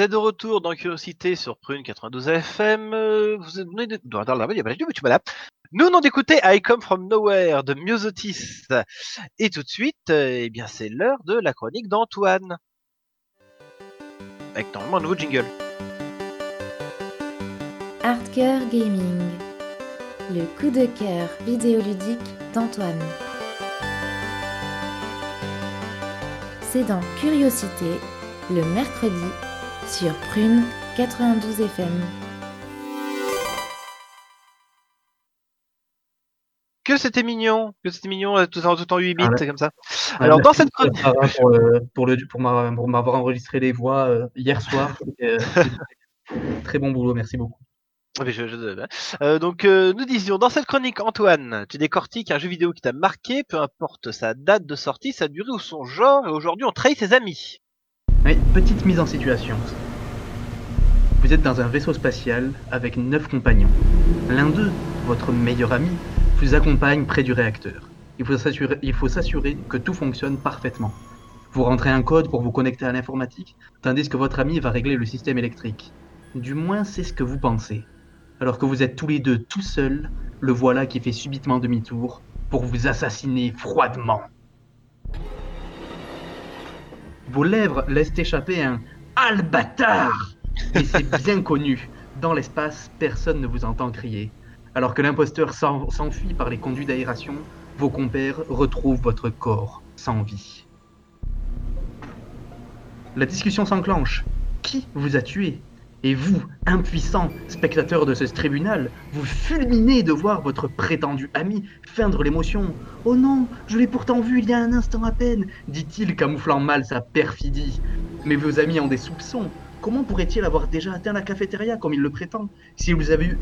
De retour dans Curiosité sur Prune 92 FM. Euh, vous êtes de... Nous venons d'écouter I Come From Nowhere de Myosotis. Et tout de suite, euh, eh bien, c'est l'heure de la chronique d'Antoine. Avec normalement un nouveau jingle. Hardcore Gaming. Le coup de cœur vidéoludique d'Antoine. C'est dans Curiosité, le mercredi, sur Prune 92 FM. Que c'était mignon, que c'était mignon, euh, tout en, tout en 8 bits, Ah ouais. comme ça. Ah, Alors, dans cette chronique. Pour, le- pour, le, pour, m'a- pour m'avoir enregistré les voix euh, hier soir. Et, euh, très bon boulot, merci beaucoup. Ah, mais je- je- euh, donc, euh, nous disions, dans cette chronique, Antoine, tu décortiques un jeu vidéo qui t'a marqué, peu importe sa date de sortie, sa durée ou son genre, et aujourd'hui on trahit ses amis. Petite mise en situation. Vous êtes dans un vaisseau spatial avec neuf compagnons. L'un d'eux, votre meilleur ami, vous accompagne près du réacteur. Il faut s'assurer, il faut s'assurer que tout fonctionne parfaitement. Vous rentrez un code pour vous connecter à l'informatique, tandis que votre ami va régler le système électrique. Du moins, c'est ce que vous pensez. Alors que vous êtes tous les deux tout seuls, le voilà qui fait subitement demi-tour pour vous assassiner froidement. Vos lèvres laissent échapper un Al bâtard Et c'est bien connu. Dans l'espace, personne ne vous entend crier. Alors que l'imposteur s'en- s'enfuit par les conduits d'aération, vos compères retrouvent votre corps sans vie. La discussion s'enclenche. Qui vous a tué? Et vous, impuissant spectateur de ce tribunal, vous fulminez de voir votre prétendu ami feindre l'émotion. Oh non, je l'ai pourtant vu il y a un instant à peine, dit-il, camouflant mal sa perfidie. Mais vos amis ont des soupçons. Comment pourrait-il avoir déjà atteint la cafétéria comme il le prétend, s'il vous, a vu-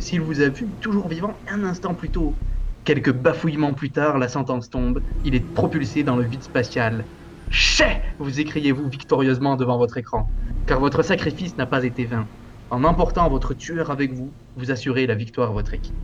toujours vivant un instant plus tôt? Quelques bafouillements plus tard, la sentence tombe. Il est propulsé dans le vide spatial. Chais vous écriez-vous victorieusement devant votre écran, car votre sacrifice n'a pas été vain. En emportant votre tueur avec vous, vous assurez la victoire à votre équipe.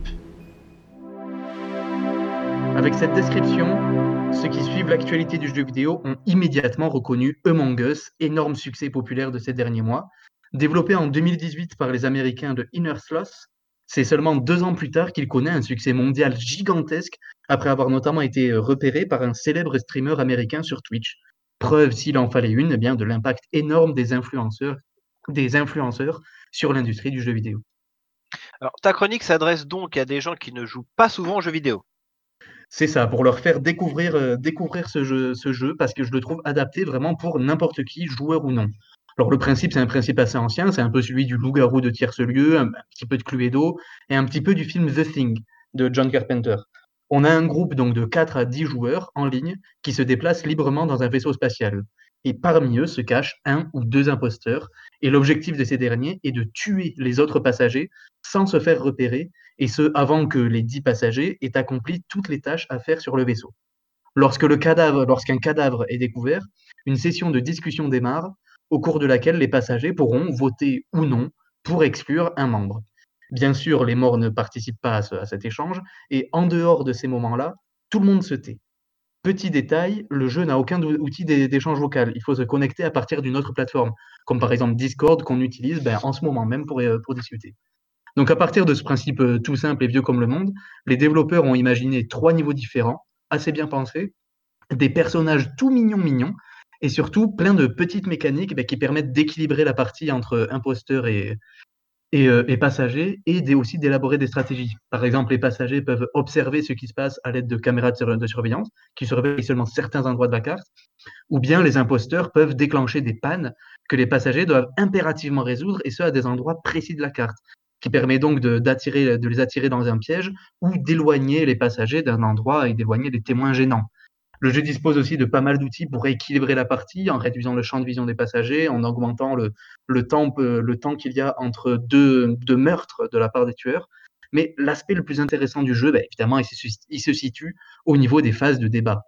Avec cette description, ceux qui suivent l'actualité du jeu vidéo ont immédiatement reconnu Among Us, énorme succès populaire de ces derniers mois. Développé en 2018 par les Américains de Inner Sloth, c'est seulement deux ans plus tard qu'il connaît un succès mondial gigantesque après avoir notamment été repéré par un célèbre streamer américain sur Twitch. Preuve, s'il en fallait une, eh bien, de l'impact énorme des influenceurs, des influenceurs sur l'industrie du jeu vidéo. Alors, ta chronique s'adresse donc à des gens qui ne jouent pas souvent aux jeux vidéo. C'est ça, pour leur faire découvrir, euh, découvrir ce jeu, ce jeu, parce que je le trouve adapté vraiment pour n'importe qui, joueur ou non. Alors le principe, c'est un principe assez ancien, c'est un peu celui du loup-garou de tierce-lieu, un, un petit peu de Cluedo, et un petit peu du film The Thing de John Carpenter. On a un groupe donc de 4 à 10 joueurs en ligne qui se déplacent librement dans un vaisseau spatial. Et parmi eux se cachent un ou deux imposteurs, et l'objectif de ces derniers est de tuer les autres passagers sans se faire repérer, et ce avant que les 10 passagers aient accompli toutes les tâches à faire sur le vaisseau. Lorsque cadavre, lorsqu'un cadavre est découvert, une session de discussion démarre, au cours de laquelle les passagers pourront voter ou non pour exclure un membre. Bien sûr, les morts ne participent pas à cet échange, et en dehors de ces moments-là, tout le monde se tait. Petit détail, le jeu n'a aucun ou- outil d'é- d'échange vocal. Il faut se connecter à partir d'une autre plateforme, comme par exemple Discord qu'on utilise ben, en ce moment même pour, euh, pour discuter. Donc à partir de ce principe euh, tout simple et vieux comme le monde, les développeurs ont imaginé trois niveaux différents, assez bien pensés, des personnages tout mignons mignons, et surtout plein de petites mécaniques ben, qui permettent d'équilibrer la partie entre imposteurs et, et, euh, et passagers, et aussi d'élaborer des stratégies. Par exemple, les passagers peuvent observer ce qui se passe à l'aide de caméras de, sur- de surveillance, qui surveillent seulement certains endroits de la carte, ou bien les imposteurs peuvent déclencher des pannes que les passagers doivent impérativement résoudre, et ce à des endroits précis de la carte, qui permet donc de les attirer dans un piège, ou d'éloigner les passagers d'un endroit et d'éloigner les témoins gênants. Le jeu dispose aussi de pas mal d'outils pour équilibrer la partie en réduisant le champ de vision des passagers, en augmentant le, le temps, le temps qu'il y a entre deux, deux meurtres de la part des tueurs. Mais l'aspect le plus intéressant du jeu, bah, évidemment, il se, il se situe au niveau des phases de débat.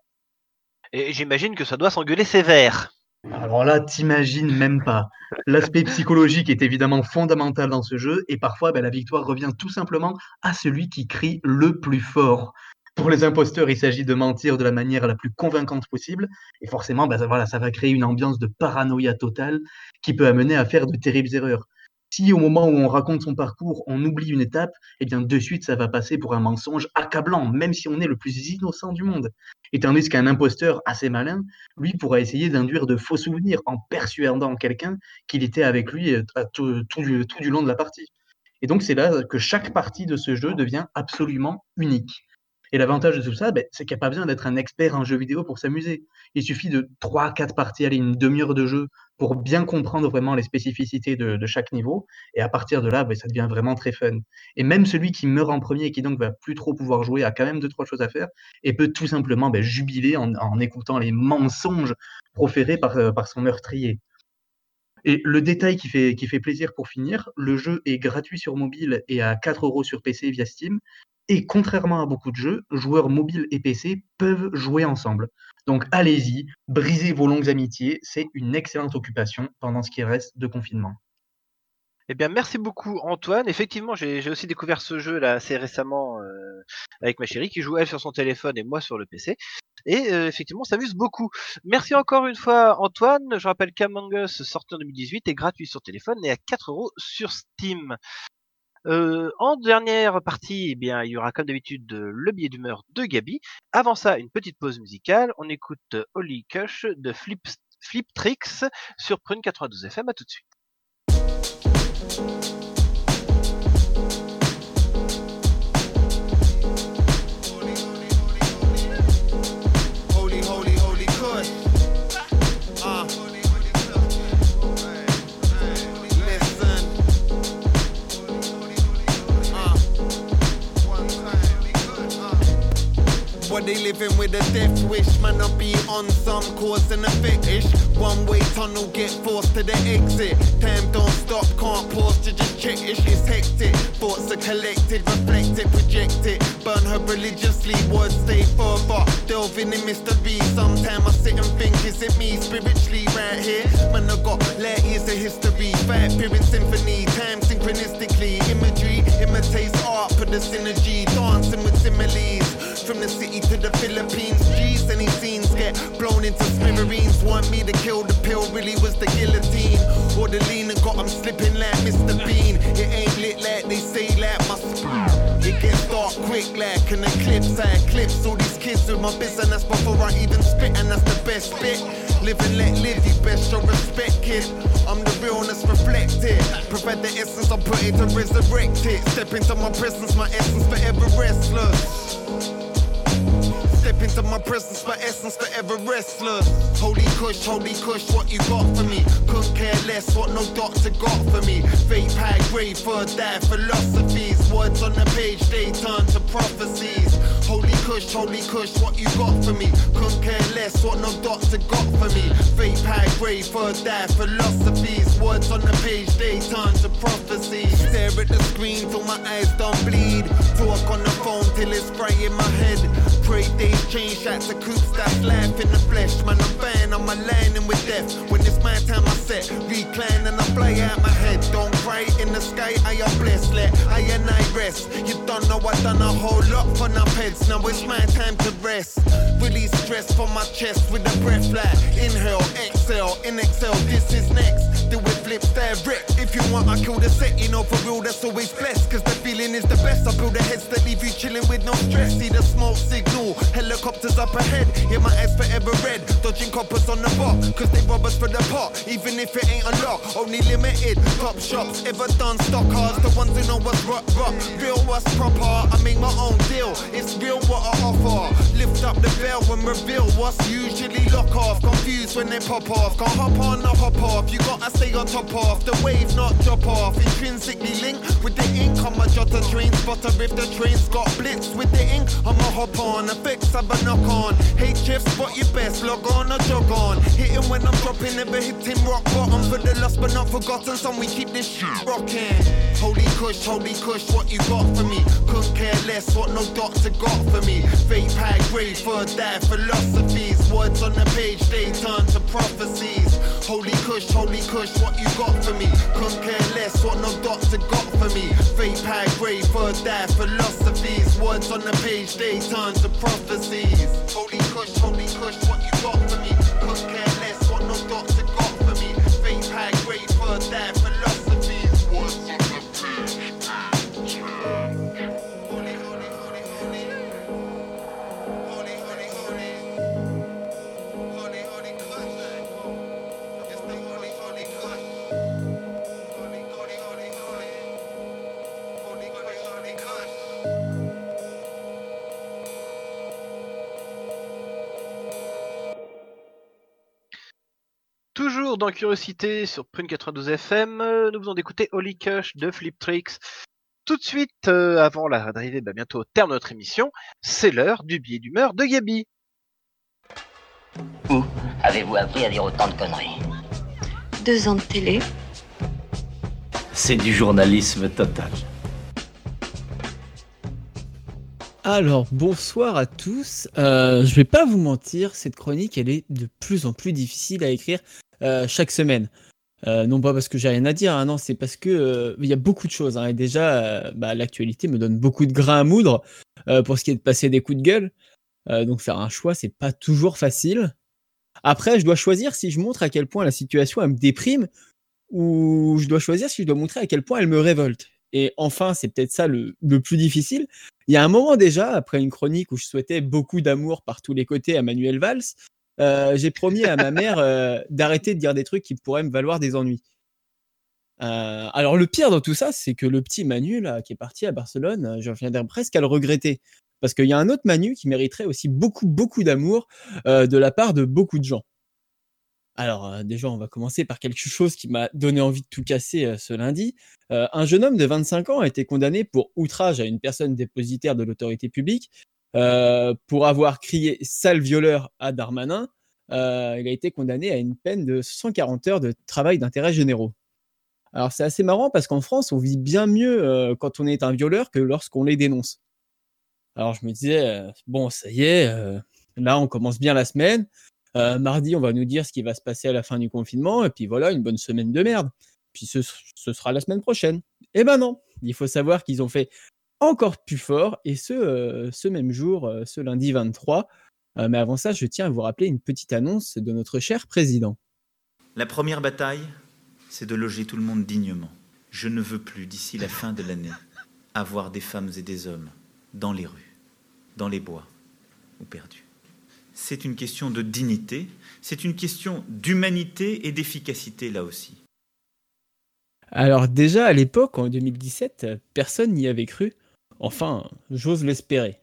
Et j'imagine que ça doit s'engueuler sévère. Alors là, t'imagines même pas. L'aspect psychologique est évidemment fondamental dans ce jeu, et parfois bah, la victoire revient tout simplement à celui qui crie le plus fort. Pour les imposteurs, il s'agit de mentir de la manière la plus convaincante possible. Et forcément, ça, voilà, ça va créer une ambiance de paranoïa totale qui peut amener à faire de terribles erreurs. Si au moment où on raconte son parcours, on oublie une étape, eh bien de suite ça va passer pour un mensonge accablant, même si on est le plus innocent du monde. Et tandis qu'un imposteur assez malin, lui pourra essayer d'induire de faux souvenirs en persuadant quelqu'un qu'il était avec lui euh, tout du long de la partie. Et donc c'est là que chaque partie de ce jeu devient absolument unique. Et l'avantage de tout ça, ben, c'est qu'il n'y a pas besoin d'être un expert en jeu vidéo pour s'amuser. Il suffit de 3-4 parties, aller une demi-heure de jeu pour bien comprendre vraiment les spécificités de, chaque niveau. Et à partir de là, ben, ça devient vraiment très fun. Et même celui qui meurt en premier et qui donc va plus trop pouvoir jouer a quand même deux, trois choses à faire et peut tout simplement ben, jubiler en, écoutant les mensonges proférés par, euh, par son meurtrier. Et le détail qui fait, qui fait plaisir pour finir, le jeu est gratuit sur mobile et à 4 euros sur PC via Steam. Et contrairement à beaucoup de jeux, joueurs mobiles et PC peuvent jouer ensemble. Donc allez-y, brisez vos longues amitiés, c'est une excellente occupation pendant ce qui reste de confinement. Eh bien, merci beaucoup Antoine. Effectivement, j'ai aussi découvert ce jeu là assez récemment euh, avec ma chérie qui joue elle sur son téléphone et moi sur le PC. Et euh, effectivement, ça s'amuse beaucoup. Merci encore une fois Antoine. Je rappelle qu'Among Us sorti en 2018 est gratuit sur téléphone et à 4 euros sur Steam. Euh, en dernière partie, eh bien, il y aura comme d'habitude le billet d'humeur de Gabi. Avant ça, une petite pause musicale. On écoute Holy Cush de Flip, Flip Tricks sur Prune 92 FM. À tout de suite. They living with a death wish, man, I be on some cause and effect ish. One way tunnel, get forced to the exit. Time don't stop, can't pause to just check ish. It's hectic. Thoughts are collected, reflected, projected. Burn her religiously, words stay further. Delving in mystery. Sometimes I sit and think, is it me spiritually right here? Man, I got light years of history. Fat period symphony, time synchronistically. Imagery imitates art, put the synergy. The Philippines. G's, any scenes get blown into smithereens. Want me to kill the pill, really was the guillotine. Or the lean and got them slipping like Mr. Bean. It ain't lit like they say, like my It gets dark quick like an eclipse. I eclipse all these kids with my business before I even spit, and that's the best bit. Live and let live, you best show respect, kid. I'm the realness reflected. Provide the essence, I put it to resurrect it. Step into my presence, my essence forever restless. Step into my presence, my essence forever restless. Holy kush, holy kush, what you got for me? Couldn't care less what no doctor got for me. Fake high grade, third die philosophies. Words on the page, they turn to prophecies. Holy kush, holy kush, what you got for me? Couldn't care less what no doctor got for me. Fake high grade, third die philosophies. Words on the page, they turn to prophecies. Stare at the screen till my eyes don't bleed. Talk on the phone till it's bright in my head. Days change, shots of coops, that's life in the flesh. Man, I'm banned, I'm aligning with death. When it's my time, I set, recline and I fly out my head. Don't cry in the sky, I am blessed. Let I and I rest. You don't know I done a whole lot for enough heads. Now it's my time to rest. Release stress from my chest with a breath flat. Inhale, exhale, in exhale, this is next. Do it flips direct. If you want, I kill the set, you know, for real, that's always blessed. Cause the feeling is the best. I build the heads that leave you chilling with no stress. See the smoke signal helicopters up ahead. Yeah, my eyes forever red. Dodging coppers on the block, cause they rob us for the pot. Even if it ain't a lot, only limited. Top shops, ever done stock cars. The ones who know what's rock, rock. Real what's proper. I make my own deal. It's real what I offer. Lift up the veil and reveal what's usually lock off. Confused when they pop off. Can't hop on or hop off. You gotta stay on top of the wave, not drop off. Intrinsically linked with the ink. I'm a jot a train spotter if the train's got blitz with the ink. I'm a hop on. Effects of a a knock on. HF spot your best, log on or jog on. Hitting when I'm dropping, never hit him rock bottom. For the lost but not forgotten, some we keep this shit rocking. Holy kush, holy kush, what you got for me? Couldn't care less what no doctor got for me. Fake high grade for that philosophies. Words on the page, they turn to prophecies. Holy kush, holy kush, what you got for me? Couldn't care less what no doctor got for me. Fake high grade for that philosophies. Words on the page, they turn to prophecies. Holy kush, holy kush, what you got for me? Couldn't care less what no doctor got for me. Fake high grade for that philosophies. Dans Curiosité sur Prune 92 FM, euh, nous venons d'écouter Holy Kush de Flip Tricks. Tout de suite, euh, avant la d'arriver bah, bientôt au terme de notre émission, c'est l'heure du billet d'humeur de Gabi. Où avez-vous appris à dire autant de conneries? Deux ans de télé. C'est du journalisme total. Alors, bonsoir à tous. Euh, je vais pas vous mentir, cette chronique, elle est de plus en plus difficile à écrire chaque semaine. Euh, non pas parce que j'ai rien à dire, hein, non, c'est parce que euh, il y a beaucoup de choses. hein, et déjà, euh, bah, l'actualité me donne beaucoup de grains à moudre euh, pour ce qui est de passer des coups de gueule. Euh, donc faire un choix, c'est pas toujours facile. Après, je dois choisir si je montre à quel point la situation me déprime ou je dois choisir si je dois montrer à quel point elle me révolte. Et enfin, c'est peut-être ça le, le plus difficile. Il y a un moment déjà, après une chronique où je souhaitais beaucoup d'amour par tous les côtés à Manuel Valls, euh, j'ai promis à ma mère euh, d'arrêter de dire des trucs qui pourraient me valoir des ennuis. Euh, alors le pire dans tout ça, c'est que le petit Manu là, qui est parti à Barcelone, je viendrais presque à le regretter. Parce qu'il y a un autre Manu qui mériterait aussi beaucoup, beaucoup d'amour de la part de beaucoup de gens. Alors déjà, on va commencer par quelque chose qui m'a donné envie de tout casser ce lundi. Un jeune homme de 25 ans a été condamné pour outrage à une personne dépositaire de l'autorité publique, euh, pour avoir crié sale violeur à Darmanin. Euh, il a été condamné à une peine de 140 heures de travail d'intérêt généraux. Alors c'est assez marrant parce qu'en France, on vit bien mieux euh, quand on est un violeur que lorsqu'on les dénonce. Alors je me disais, bon, ça y est, là on commence bien la semaine. Mardi, on va nous dire ce qui va se passer à la fin du confinement, et puis voilà, une bonne semaine de merde. Puis ce sera la semaine prochaine. Eh ben non, il faut savoir qu'ils ont fait encore plus fort, et ce, euh, ce même jour, euh, ce lundi 23. Euh, mais avant ça, je tiens à vous rappeler une petite annonce de notre cher président. La première bataille, c'est de loger tout le monde dignement. Je ne veux plus, d'ici la fin de l'année, avoir des femmes et des hommes dans les rues, dans les bois ou perdus. C'est une question de dignité, c'est une question d'humanité et d'efficacité là aussi. Alors déjà à l'époque, en 2017, euh, personne n'y avait cru. Enfin, j'ose l'espérer.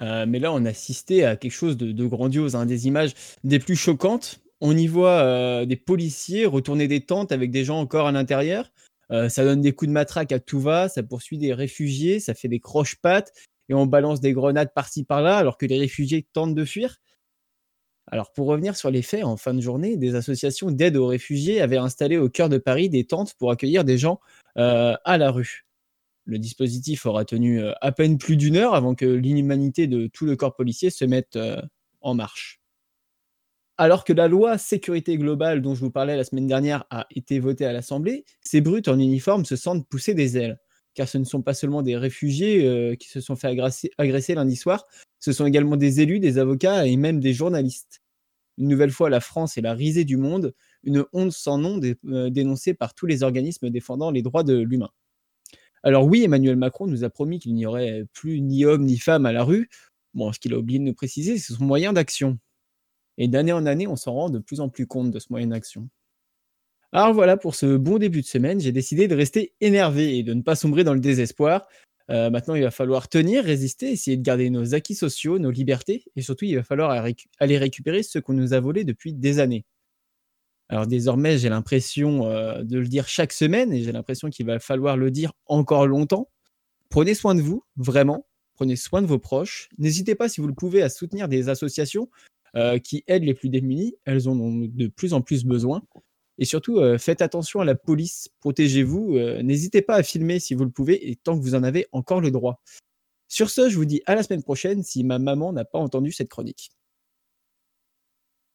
Euh, mais là, on assistait à quelque chose de, grandiose, hein, des images des plus choquantes. On y voit euh, des policiers retourner des tentes avec des gens encore à l'intérieur. Euh, ça donne des coups de matraque à tout va, ça poursuit des réfugiés, ça fait des croche-pattes et on balance des grenades par-ci par-là alors que les réfugiés tentent de fuir. Alors pour revenir sur les faits, en fin de journée, des associations d'aide aux réfugiés avaient installé au cœur de Paris des tentes pour accueillir des gens à la rue. Le dispositif aura tenu euh, à peine plus d'une heure avant que l'inhumanité de tout le corps policier se mette euh, en marche. Alors que la loi sécurité globale dont je vous parlais la semaine dernière a été votée à l'Assemblée, ces brutes en uniforme se sentent pousser des ailes. Car ce ne sont pas seulement des réfugiés euh, qui se sont fait agresser, lundi soir, ce sont également des élus, des avocats et même des journalistes. Une nouvelle fois, la France est la risée du monde, une honte sans nom dé- dénoncée par tous les organismes défendant les droits de l'humain. Alors oui, Emmanuel Macron nous a promis qu'il n'y aurait plus ni homme ni femme à la rue. Bon, ce qu'il a oublié de nous préciser, c'est son moyen d'action. Et d'année en année, on s'en rend de plus en plus compte de ce moyen d'action. Alors voilà, pour ce bon début de semaine, j'ai décidé de rester énervé et de ne pas sombrer dans le désespoir. Euh, maintenant, il va falloir tenir, résister, essayer de garder nos acquis sociaux, nos libertés, et surtout, il va falloir aller récupérer ce qu'on nous a volé depuis des années. Alors désormais, j'ai l'impression euh, de le dire chaque semaine, et j'ai l'impression qu'il va falloir le dire encore longtemps. Prenez soin de vous, vraiment. prenez soin de vos proches. N'hésitez pas, si vous le pouvez, à soutenir des associations euh, qui aident les plus démunis. Elles en ont de plus en plus besoin. Et surtout, euh, faites attention à la police, protégez-vous. N'hésitez pas à filmer si vous le pouvez et tant que vous en avez encore le droit. Sur ce, je vous dis à la semaine prochaine si ma maman n'a pas entendu cette chronique.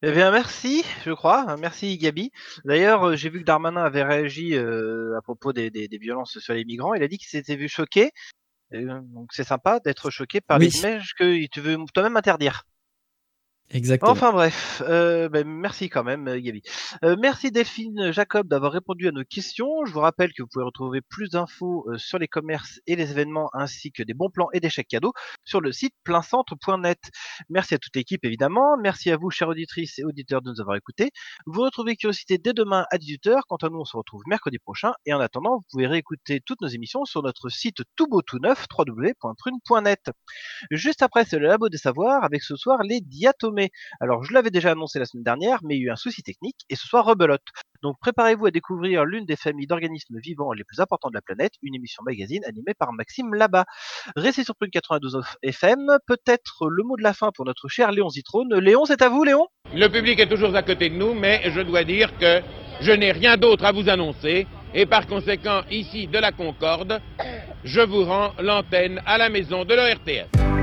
Eh bien, merci, je crois. Merci, Gabi. D'ailleurs, euh, j'ai vu que Darmanin avait réagi euh, à propos des, des- des violences sur les migrants. Il a dit qu'il s'était vu choqué. Euh, donc, c'est sympa d'être choqué par Oui. les images que tu veux toi-même interdire. Exactement. Enfin bref, euh, ben, merci quand même euh, Gabi. Euh, merci Delphine Jacob d'avoir répondu à nos questions. Je vous rappelle que vous pouvez retrouver plus d'infos euh, sur les commerces et les événements ainsi que des bons plans et des chèques cadeaux sur le site pleincentre.net. Merci à toute l'équipe évidemment. Merci à vous chères auditrices et auditeurs de nous avoir écoutés. Vous retrouvez Curiosité dès demain à 18h. Quant à nous, on se retrouve mercredi prochain. Et en attendant, vous pouvez réécouter toutes nos émissions sur notre site tout beau tout neuf www.prune.net. Juste après, c'est le Labo des Savoirs avec ce soir les diatomées. Alors, je l'avais déjà annoncé la semaine dernière, mais il y a eu un souci technique et ce soir rebelote. Donc, préparez-vous à découvrir l'une des familles d'organismes vivants les plus importants de la planète, une émission magazine animée par Maxime Labat. Restez sur Prune 92 FM. Peut-être le mot de la fin pour notre cher Léon Zitrone. Léon, c'est à vous, Léon Le public est toujours à côté de nous, mais je dois dire que je n'ai rien d'autre à vous annoncer. Et par conséquent, ici de la Concorde, je vous rends l'antenne à la maison de l'ORTF.